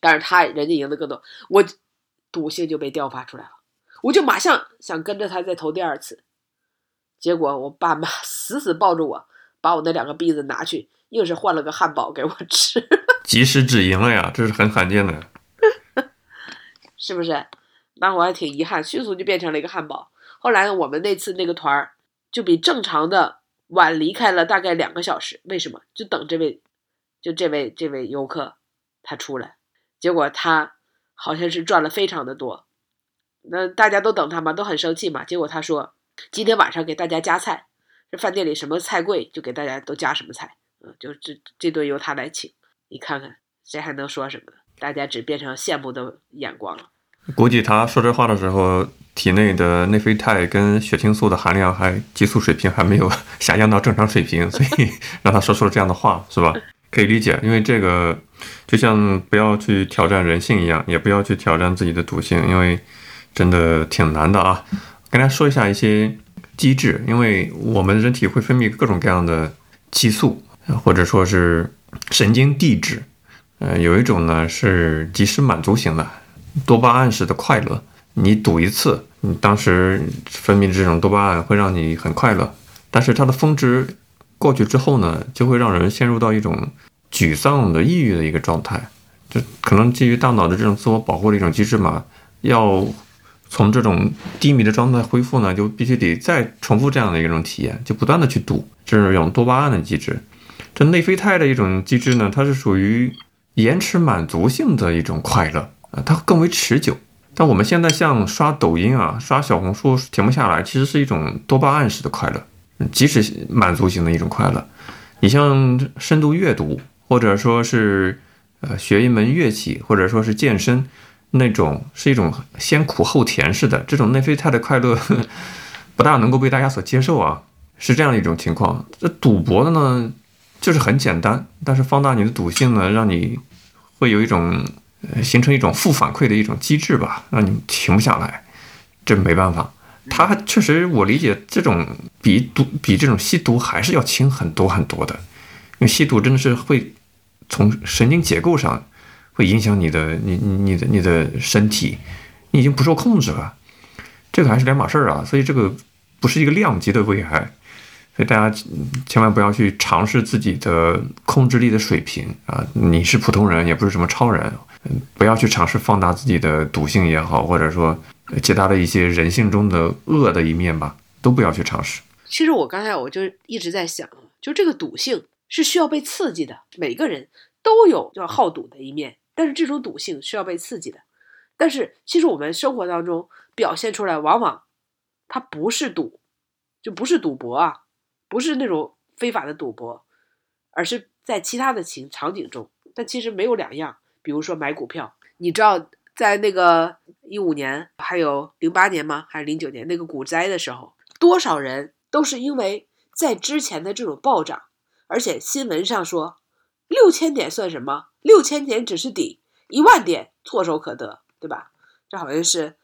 但是他人家赢的更多，我赌性就被调发出来了，我就马上想跟着他再投第二次，结果我爸妈 死死抱住我，把我那两个币子拿去，硬是换了个汉堡给我吃，及时止盈了呀，这是很罕见的。是不是？那我还挺遗憾，迅速就变成了一个汉堡。后来我们那次那个团儿就比正常的晚离开了大概两个小时，为什么？就等这位，就这位这位游客他出来，结果他好像是赚了非常的多。那大家都等他嘛，都很生气嘛。结果他说今天晚上给大家加菜，这饭店里什么菜贵就给大家都加什么菜，嗯，就这这顿由他来请。你看看谁还能说什么？大家只变成羡慕的眼光了。估计他说这话的时候，体内的内啡肽跟血清素的含量还激素水平还没有 下降到正常水平，所以 让他说出了这样的话，是吧？可以理解，因为这个就像不要去挑战人性一样，也不要去挑战自己的赌性，因为真的挺难的啊。跟大家说一下一些机制，因为我们人体会分泌各种各样的激素，或者说是神经递质。呃，有一种呢是即时满足型的多巴胺式的快乐，你赌一次，你当时分泌这种多巴胺会让你很快乐，但是它的峰值过去之后呢，就会让人陷入到一种沮丧的、抑郁的一个状态，就可能基于大脑的这种自我保护的一种机制嘛，要从这种低迷的状态恢复呢，就必须得再重复这样的一种体验，就不断的去赌，这是一种多巴胺的机制。这内啡肽的一种机制呢，它是属于延迟满足性的一种快乐啊，它更为持久。但我们现在像刷抖音啊、刷小红书停不下来，其实是一种多巴胺式的快乐，即使满足型的一种快乐。你像深度阅读，或者说是呃学一门乐器，或者说是健身，那种是一种先苦后甜式的这种内啡肽的快乐，不大能够被大家所接受啊，是这样的一种情况。这赌博的呢？就是很简单，但是放大你的赌性呢，让你会有一种呃形成一种负反馈的一种机制吧，让你停不下来。这没办法。他确实，我理解这种比毒比这种吸毒还是要轻很多很多的，因为吸毒真的是会从神经结构上会影响你的你你你的你的身体，你已经不受控制了，这个还是两码事儿啊。所以这个不是一个量级的危害，所以大家千万不要去尝试自己的控制力的水平啊！你是普通人，也不是什么超人，不要去尝试放大自己的毒性也好，或者说。其他的一些人性中的恶的一面吧，都不要去尝试。其实我刚才我就一直在想，就这个赌性是需要被刺激的，每个人都有要好赌的一面，但是这种赌性需要被刺激的。但是其实我们生活当中表现出来，往往它不是赌，就不是赌博啊，不是那种非法的赌博，而是在其他的情场景中，但其实没有两样。比如说买股票，你知道。在那个一五年，还有零八年吗？还是零九年那个股灾的时候，多少人都是因为在之前的这种暴涨，而且新闻上说六千点算什么？六千点只是底，一万点唾手可得，对吧？这好像是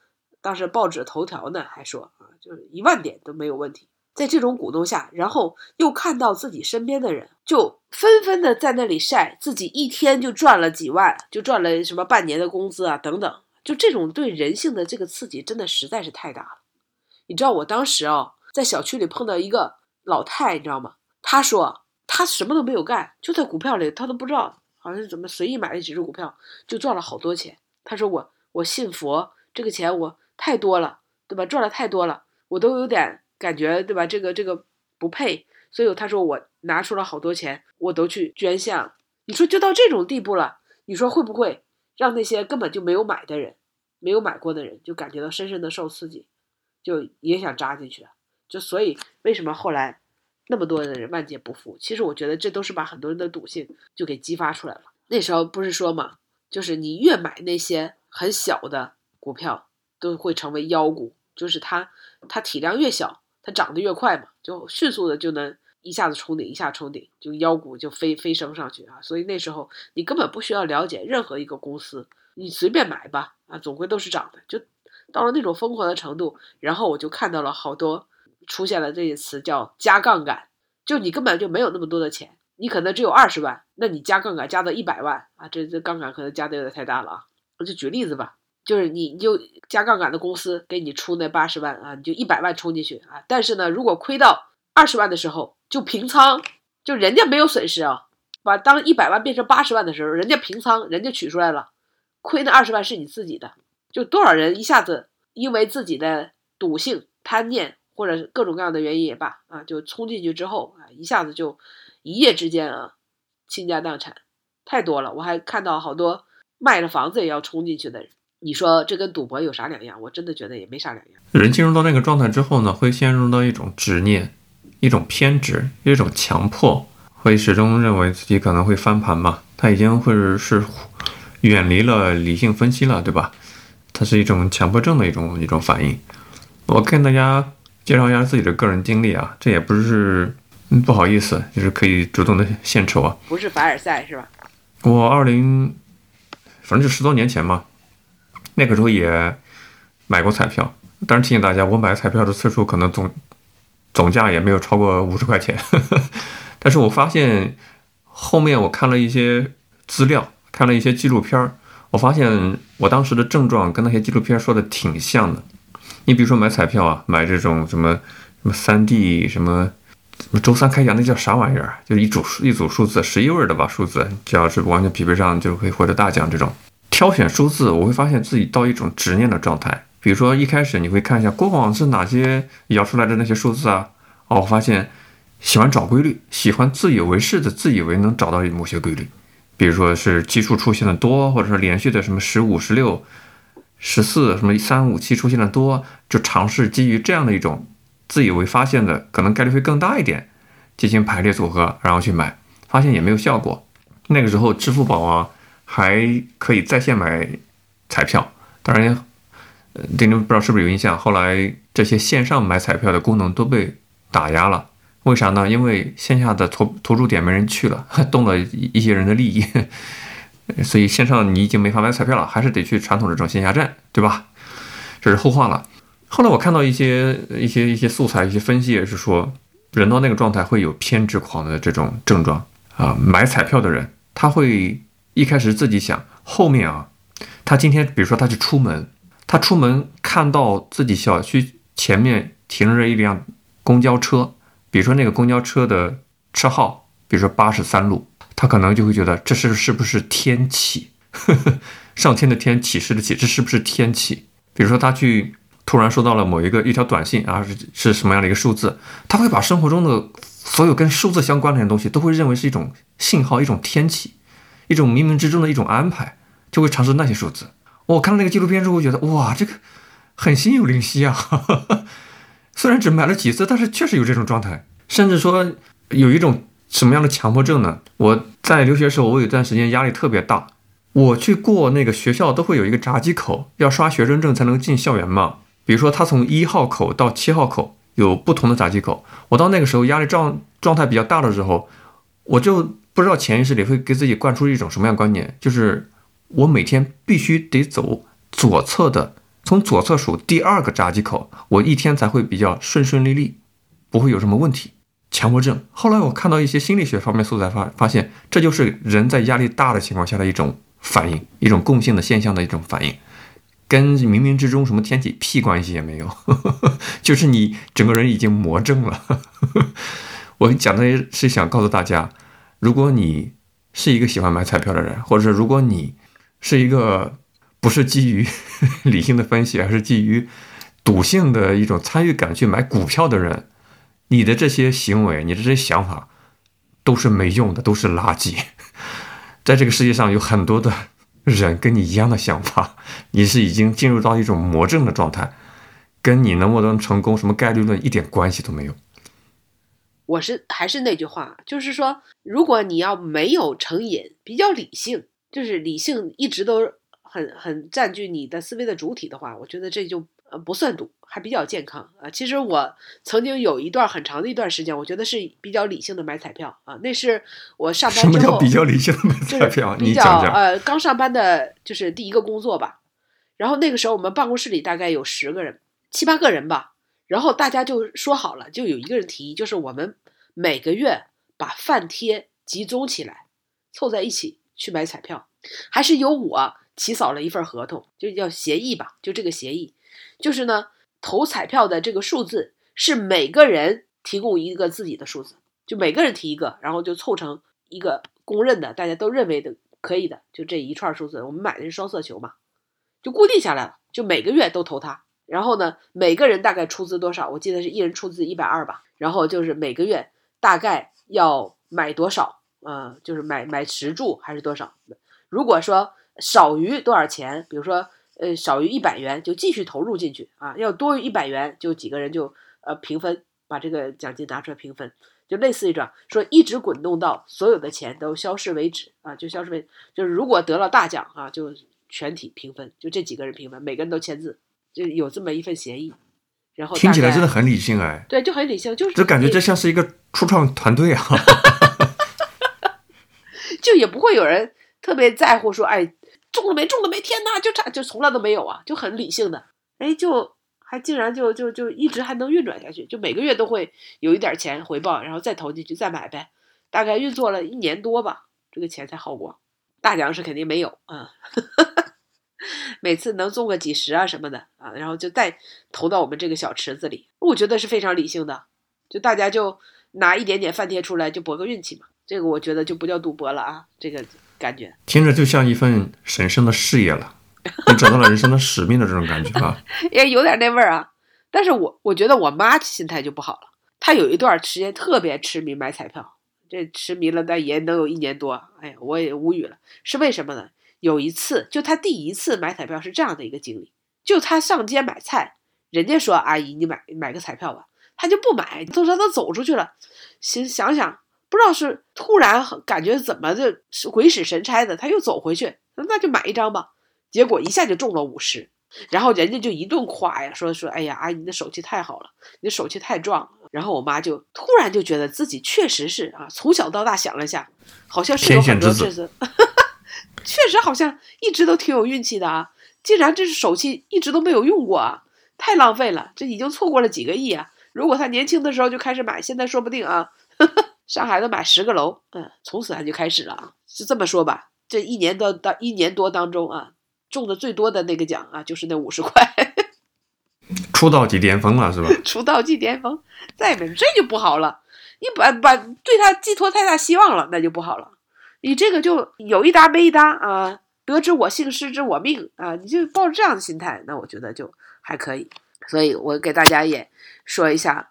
当时报纸头条呢，还说啊，就是一万点都没有问题。在这种鼓动下，然后又看到自己身边的人就纷纷的在那里晒自己一天就赚了几万，就赚了什么半年的工资啊等等，就这种对人性的这个刺激真的实在是太大了。你知道我当时啊，在小区里碰到一个老太，你知道吗？她说她什么都没有干，就在股票里，她都不知道好像是怎么随意买了几只股票就赚了好多钱。他说我我信佛，这个钱我太多了，对吧？赚了太多了，我都有点。感觉对吧？这个这个不配，所以他说我拿出了好多钱，我都去捐献。你说就到这种地步了，你说会不会让那些根本就没有买的人、没有买过的人，就感觉到深深的受刺激，就也想扎进去？就所以为什么后来那么多的人万劫不复？其实我觉得这都是把很多人的赌性就给激发出来了。那时候不是说嘛，就是你越买那些很小的股票，都会成为妖股，就是它它体量越小。它涨得越快嘛，就迅速的就能一下子冲顶，一下冲顶，就妖股就飞飞升上去啊！所以那时候你根本不需要了解任何一个公司，你随便买吧啊，总归都是涨的。就到了那种疯狂的程度，然后我就看到了好多出现了这些词叫加杠杆，就你根本就没有那么多的钱，你可能只有二十万，那你加杠杆加到一百万啊，这这杠杆可能加的有点太大了啊！我就举例子吧。就是你，你就加杠杆的公司给你出那八十万啊，你就一百万冲进去啊。但是呢，如果亏到二十万的时候就平仓，就人家没有损失啊。把当一百万变成八十万的时候，人家平仓，人家取出来了，亏那二十万是你自己的。就多少人一下子因为自己的赌性、贪念或者各种各样的原因也罢啊，就冲进去之后啊，一下子就一夜之间啊倾家荡产，太多了。我还看到好多卖了房子也要冲进去的人。你说这跟赌博有啥两样？我真的觉得也没啥两样。人进入到那个状态之后呢，会陷入到一种执念、一种偏执、一种强迫，会始终认为自己可能会翻盘嘛。他已经会是远离了理性分析了，对吧？它是一种强迫症的一种一种反应。我跟大家介绍一下自己的个人经历啊，这也不是不好意思，就是可以主动的献丑啊。不是凡尔赛是吧？我二零，反正就十多年前嘛。那个时候也买过彩票，当然提醒大家，我买彩票的次数可能总总价也没有超过五十块钱呵呵。但是我发现后面我看了一些资料，看了一些纪录片儿，我发现我当时的症状跟那些纪录片说的挺像的。你比如说买彩票啊，买这种什么什么三 D 什么什么周三开奖，那叫啥玩意儿？就是一组一组数字，十一位的吧数字，只要是完全匹配上，就可以获得大奖这种。挑选数字，我会发现自己到一种执念的状态。比如说，一开始你会看一下过往是哪些摇出来的那些数字啊？哦，我发现喜欢找规律，喜欢自以为是的，自以为能找到某些规律。比如说是奇数出现的多，或者说连续的什么十五、十六、十四，什么三五七出现的多，就尝试基于这样的一种自以为发现的可能概率会更大一点，进行排列组合，然后去买，发现也没有效果。那个时候，支付宝啊。还可以在线买彩票，当然，丁丁不知道是不是有印象。后来这些线上买彩票的功能都被打压了，为啥呢？因为线下的投投注点没人去了，动了一些人的利益，所以线上你已经没法买彩票了，还是得去传统这种线下站，对吧？这是后话了。后来我看到一些一些一些素材，一些分析也是说，人到那个状态会有偏执狂的这种症状啊。买彩票的人，他会一开始自己想，后面啊，他今天比如说他去出门，他出门看到自己小区前面停着一辆公交车，比如说那个公交车的车号，比如说八十三路，他可能就会觉得这是是不是天启？上天的天，启示的启，这是不是天启？比如说他去突然收到了某一个一条短信啊，是是什么样的一个数字？他会把生活中的所有跟数字相关联的东西，都会认为是一种信号，一种天启，一种冥冥之中的一种安排，就会尝试那些数字。我看了那个纪录片之后，觉得哇，这个很心有灵犀啊！虽然只买了几次，但是确实有这种状态，甚至说有一种什么样的强迫症呢？我在留学时候，我有一段时间压力特别大。我去过那个学校，都会有一个闸机口，要刷学生证才能进校园嘛。比如说，他从一号口到七号口有不同的闸机口。我到那个时候压力状状态比较大的时候，我就不知道潜意识里会给自己灌输一种什么样观念，就是我每天必须得走左侧的，从左侧数第二个闸机口，我一天才会比较顺顺利利，不会有什么问题。强迫症。后来我看到一些心理学方面素材，发发现这就是人在压力大的情况下的一种。反应一种共性的现象的一种反应，跟冥冥之中什么天体屁关系也没有，呵 呵就是你整个人已经魔怔了。呵 呵我讲的是想告诉大家，如果你是一个喜欢买彩票的人，或者说如果你是一个不是基于 理性的分析，而是基于赌性的一种参与感去买股票的人，你的这些行为，你的这些想法都是没用的，都是垃圾。在这个世界上有很多的人跟你一样的想法，你是已经进入到一种魔怔的状态，跟你能不能成功、什么概率论一点关系都没有。我是还是那句话，就是说，如果你要没有成瘾，比较理性，就是理性一直都很很占据你的思维的主体的话，我觉得这就。呃，不算赌，还比较健康啊。其实我曾经有一段很长的一段时间，我觉得是比较理性的买彩票啊。那是我上班之后比较理性的买彩票，比较呃刚上班的，就是第一个工作吧。然后那个时候我们办公室里大概有十个人，七八个人吧。然后大家就说好了，就有一个人提议，就是我们每个月把饭贴集中起来，凑在一起去买彩票。还是由我起草了一份合同，就叫协议吧，就这个协议。就是呢，投彩票的这个数字是每个人提供一个自己的数字，就每个人提一个，然后就凑成一个公认的，大家都认为的可以的，就这一串数字。我们买的是双色球嘛，就固定下来了，就每个月都投它。然后呢，每个人大概出资多少？我记得是一人出资一百二吧。然后就是每个月大概要买多少？呃，就是买买十注还是多少？如果说少于多少钱，比如说。呃，少于一百元就继续投入进去啊，要多于一百元就几个人就呃平分，把这个奖金拿出来平分，就类似于这样说，一直滚动到所有的钱都消失为止啊，就消失为就是如果得了大奖啊，就全体平分，就这几个人平分，每个人都签字，就有这么一份协议。然后听起来真的很理性哎，对，就很理性，就是就感觉这像是一个初创团队啊，就也不会有人特别在乎说哎。中了没？中了没？天哪！就差就从来都没有啊，就很理性的，哎，就还竟然就就就一直还能运转下去，就每个月都会有一点钱回报，然后再投进去再买呗，大概运作了一年多吧，这个钱才耗光。大奖是肯定没有啊，每次能中个几十啊什么的啊，然后就再投到我们这个小池子里，我觉得是非常理性的，就大家就拿一点点饭贴出来就博个运气嘛，这个我觉得就不叫赌博了啊，这个。感觉听着就像一份神圣的事业了，你找到了人生的使命的这种感觉啊，也有点那味儿啊。但是我我觉得我妈心态就不好了，她有一段时间特别痴迷买彩票，这痴迷了但也能有一年多。哎呀，我也无语了，是为什么呢？有一次，就她第一次买彩票是这样的一个经历，就她上街买菜，人家说阿姨你买买个彩票吧，她就不买，都说她走出去了，心想想。不知道是突然感觉怎么的，是鬼使神差的，他又走回去，那就买一张吧。结果一下就中了五十，然后人家就一顿夸呀，说说，哎呀，阿姨你的手气太好了，你的手气太壮了。然后我妈就突然就觉得自己确实是啊，从小到大想了下，好像是有很多这次，确实好像一直都挺有运气的啊，竟然这是手气一直都没有用过啊。太浪费了，这已经错过了几个亿啊！如果他年轻的时候就开始买，现在说不定啊，上海都买十个楼，嗯，从此他就开始了啊。是这么说吧，这一年多当一年多当中啊，中的最多的那个奖啊，就是那五十块，出道即巅峰了是吧？出道即巅峰，再没这就不好了。你把把对他寄托太大希望了，那就不好了。你这个就有一搭没一搭啊，得之我幸，失之我命啊，你就抱着这样的心态，那我觉得就还可以。所以我给大家也说一下，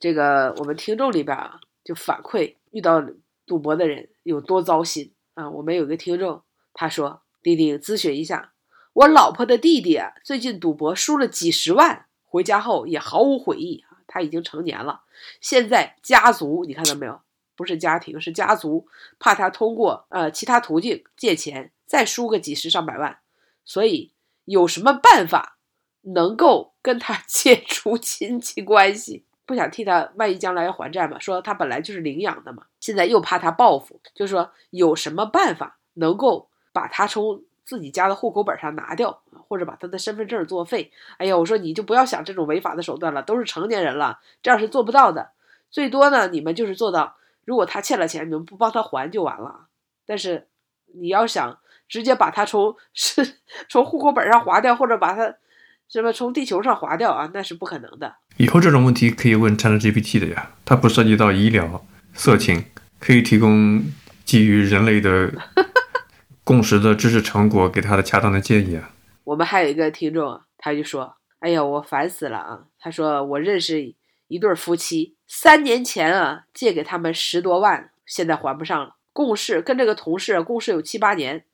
这个我们听众里边啊，就反馈遇到赌博的人有多糟心啊。我们有个听众他说：“丁丁咨询一下，我老婆的弟弟啊，最近赌博输了几十万，回家后也毫无悔意啊。他已经成年了，现在家族你看到没有？不是家庭，是家族，怕他通过呃其他途径借钱再输个几十上百万，所以有什么办法？”能够跟他 解除亲戚关系，不想替他，万一将来要还债嘛？说他本来就是领养的嘛，现在又怕他报复，就说有什么办法能够把他从自己家的户口本上拿掉，或者把他的身份证作废？哎呀，我说你就不要想这种违法的手段了，都是成年人了，这样是做不到的。最多呢，你们就是做到，如果他欠了钱，你们不帮他还就完了。但是你要想直接把他从 是从户口本上划掉，或者把他。什么从地球上划掉啊？那是不可能的。以后这种问题可以问 ChatGPT 的呀，它不涉及到医疗、色情，可以提供基于人类的 共识的知识成果给他的恰当的建议啊。我们还有一个听众，他就说：“哎呀，我烦死了啊！”他说：“我认识一对夫妻，三年前啊借给他们十多万，现在还不上了。共事跟这个同事共事有七八年。”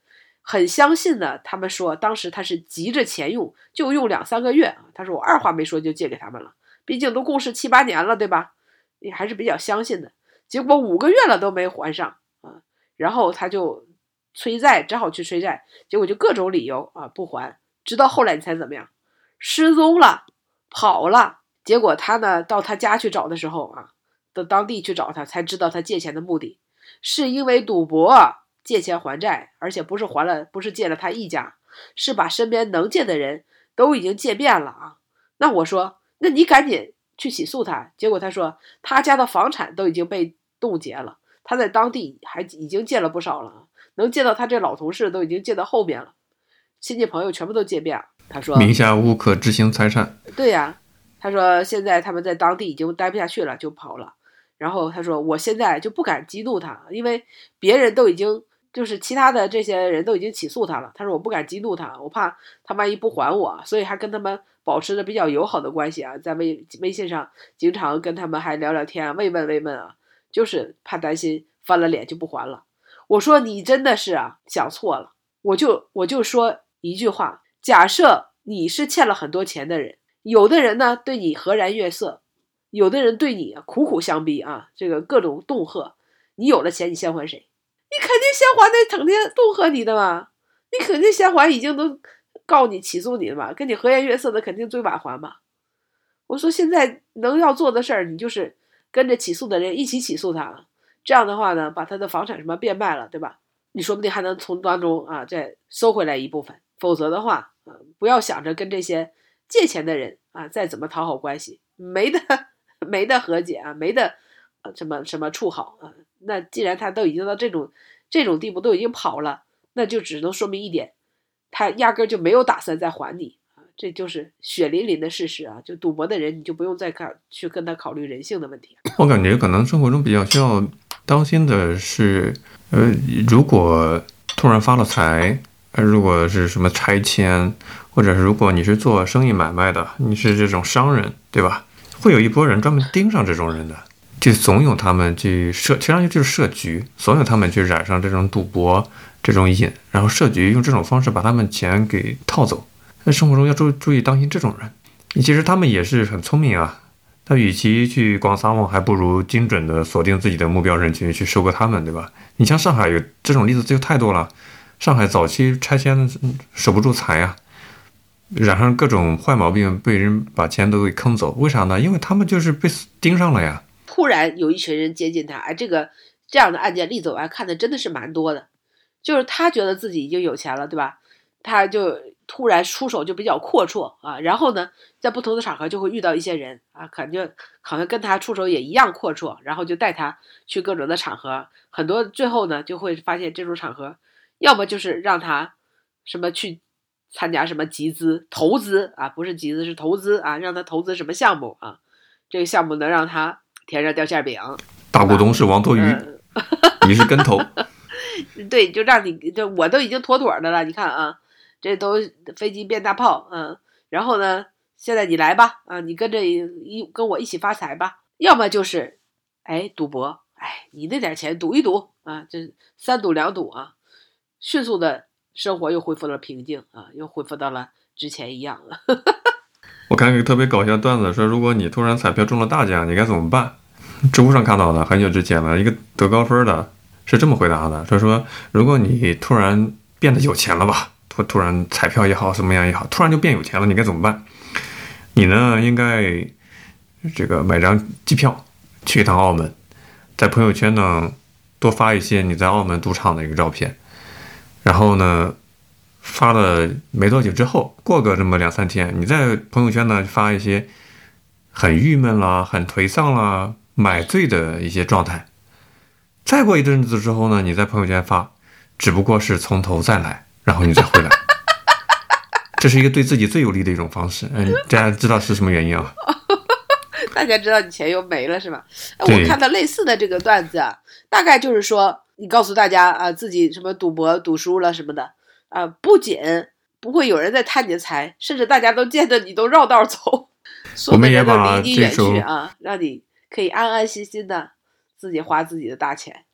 很相信的，他们说当时他是急着钱用，就用两三个月他说我二话没说就借给他们了，毕竟都共事七八年了，对吧？你还是比较相信的。结果五个月了都没还上啊，然后他就催债，只好去催债，结果就各种理由啊不还，直到后来你猜怎么样？失踪了，跑了。结果他呢到他家去找的时候啊，到当地去找他，才知道他借钱的目的是因为赌博。借钱还债，而且不是还了，不是借了他一家，是把身边能借的人都已经借遍了啊！那我说，那你赶紧去起诉他。结果他说，他家的房产都已经被冻结了，他在当地还已经借了不少了，能借到他这老同事都已经借到后面了，亲戚朋友全部都借遍了。他说，名下无可执行财产。对呀，他说现在他们在当地已经待不下去了，就跑了。然后他说，我现在就不敢激怒他，因为别人都已经。就是其他的这些人都已经起诉他了，他说我不敢激怒他，我怕他万一不还我，所以还跟他们保持着比较友好的关系啊，在微微信上经常跟他们还聊聊天，慰问慰问啊，就是怕担心翻了脸就不还了。我说你真的是啊想错了，我就我就说一句话，假设你是欠了很多钱的人，有的人呢对你和颜悦色，有的人对你苦苦相逼啊，这个各种恫吓，你有了钱你先还谁？你肯定先还那整天恫吓你的嘛？你肯定先还已经都告你起诉你了嘛？跟你和颜悦色的肯定最晚还嘛？我说现在能要做的事儿，你就是跟着起诉的人一起起诉他，这样的话呢，把他的房产什么变卖了，对吧？你说不定还能从当中啊再收回来一部分。否则的话，啊，不要想着跟这些借钱的人啊再怎么讨好关系，没得没得和解啊，没得什么什么处好啊。那既然他都已经到这种这种地步，都已经跑了，那就只能说明一点，他压根就没有打算再还你啊！这就是血淋淋的事实啊！就赌博的人，你就不用再看去跟他考虑人性的问题。我感觉可能生活中比较需要当心的是，呃，如果突然发了财，呃，如果是什么拆迁，或者是如果你是做生意买卖的，你是这种商人，对吧？会有一波人专门盯上这种人的。去怂恿他们去设，实际上就是设局，怂恿他们去染上这种赌博这种瘾，然后设局用这种方式把他们钱给套走。在生活中要注注意当心这种人。其实他们也是很聪明啊，他与其去广撒网，还不如精准的锁定自己的目标人群去收割他们，对吧？你像上海有这种例子就太多了。上海早期拆迁守不住财啊，染上各种坏毛病，被人把钱都给坑走。为啥呢？因为他们就是被盯上了呀。突然有一群人接近他，哎，这个这样的案件例子我还看的真的是蛮多的，就是他觉得自己已经有钱了，对吧？他就突然出手就比较阔绰啊，然后呢，在不同的场合就会遇到一些人啊，感觉好像跟他出手也一样阔绰，然后就带他去各种的场合，很多最后呢就会发现这种场合，要么就是让他什么去参加什么集资投资啊，不是集资是投资啊，让他投资什么项目啊，这个项目能让他天上掉馅饼，大股东是王多鱼，嗯 你是跟头。对，就让你就我都已经妥妥的了，你看啊，这都飞机变大炮，嗯，然后呢，现在你来吧，啊，你跟着一跟我一起发财吧，要么就是，哎，赌博，哎，你那点钱赌一赌啊，这三赌两赌啊，迅速的生活又恢复了平静啊，又恢复到了之前一样了。我看一个特别搞笑的段子，说如果你突然彩票中了大奖，你该怎么办？知乎上看到的，很久之前了，一个得高分的是这么回答的，他说如果你突然变得有钱了吧，突突然彩票也好，什么样也好，突然就变有钱了，你该怎么办？你呢，应该这个买张机票去一趟澳门，在朋友圈呢多发一些你在澳门赌场的一个照片，然后呢。发了没多久之后，过个这么两三天，你在朋友圈呢发一些很郁闷啦、很颓丧啦、买醉的一些状态。再过一阵子之后呢，你在朋友圈发，只不过是从头再来，然后你再回来。这是一个对自己最有利的一种方式。嗯，大家知道是什么原因啊？大家知道你钱又没了是吧？哎我看到类似的这个段子啊，大概就是说，你告诉大家啊，自己什么赌博赌输了什么的啊，不仅不会有人在贪你的财，甚至大家都见着你都绕道走，所我们也把离你远这首去啊，让你可以安安心心的自己花自己的大钱。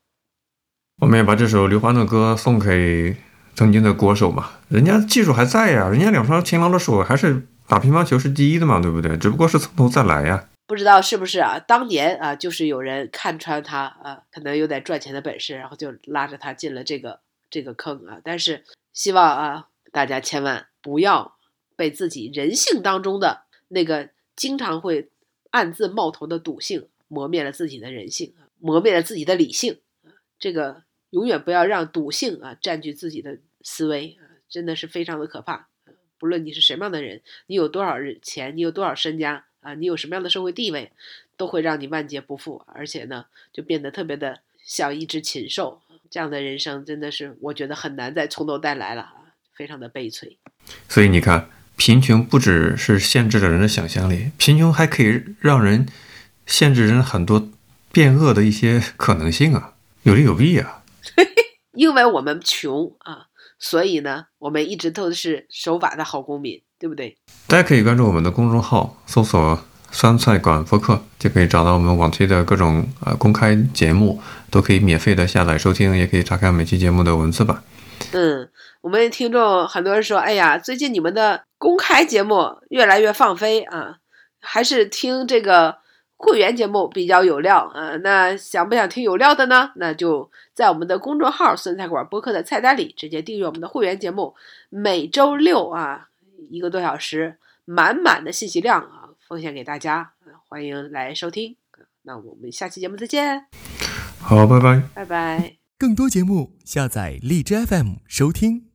我们也把这首刘欢的歌送给曾经的国手嘛，人家技术还在呀，人家两双勤劳的手还是打乒乓球是第一的嘛，对不对？只不过是从头再来呀。不知道是不是啊？当年啊，就是有人看穿他啊，可能有点赚钱的本事，然后就拉着他进了这个这个坑啊。但是希望啊，大家千万不要被自己人性当中的那个经常会暗自冒头的赌性磨灭了自己的人性，磨灭了自己的理性。这个永远不要让赌性啊占据自己的思维，真的是非常的可怕。不论你是什么样的人，你有多少钱，你有多少身家啊，你有什么样的社会地位，都会让你万劫不复，而且呢，就变得特别的像一只禽兽。这样的人生真的是，我觉得很难再从头再来了啊，非常的悲催。所以你看，贫穷不只是限制了人的想象力，贫穷还可以让人限制人很多变恶的一些可能性啊，有利有弊啊。因为我们穷啊，所以呢，我们一直都是守法的好公民，对不对？大家可以关注我们的公众号，搜索“酸菜馆播客”，就可以找到我们往期的各种呃公开节目，都可以免费的下载收听，也可以查看每期节目的文字版。嗯，我们听众很多人说，哎呀，最近你们的公开节目越来越放飞啊，还是听这个会员节目比较有料啊。那想不想听有料的呢？那就在我们的公众号“酸菜馆播客”的菜单里直接订阅我们的会员节目，每周六啊一个多小时，满满的信息量啊，奉献给大家，啊欢迎来收听。那我们下期节目再见，好，拜拜。拜拜。更多节目，下载荔枝 FM 收听。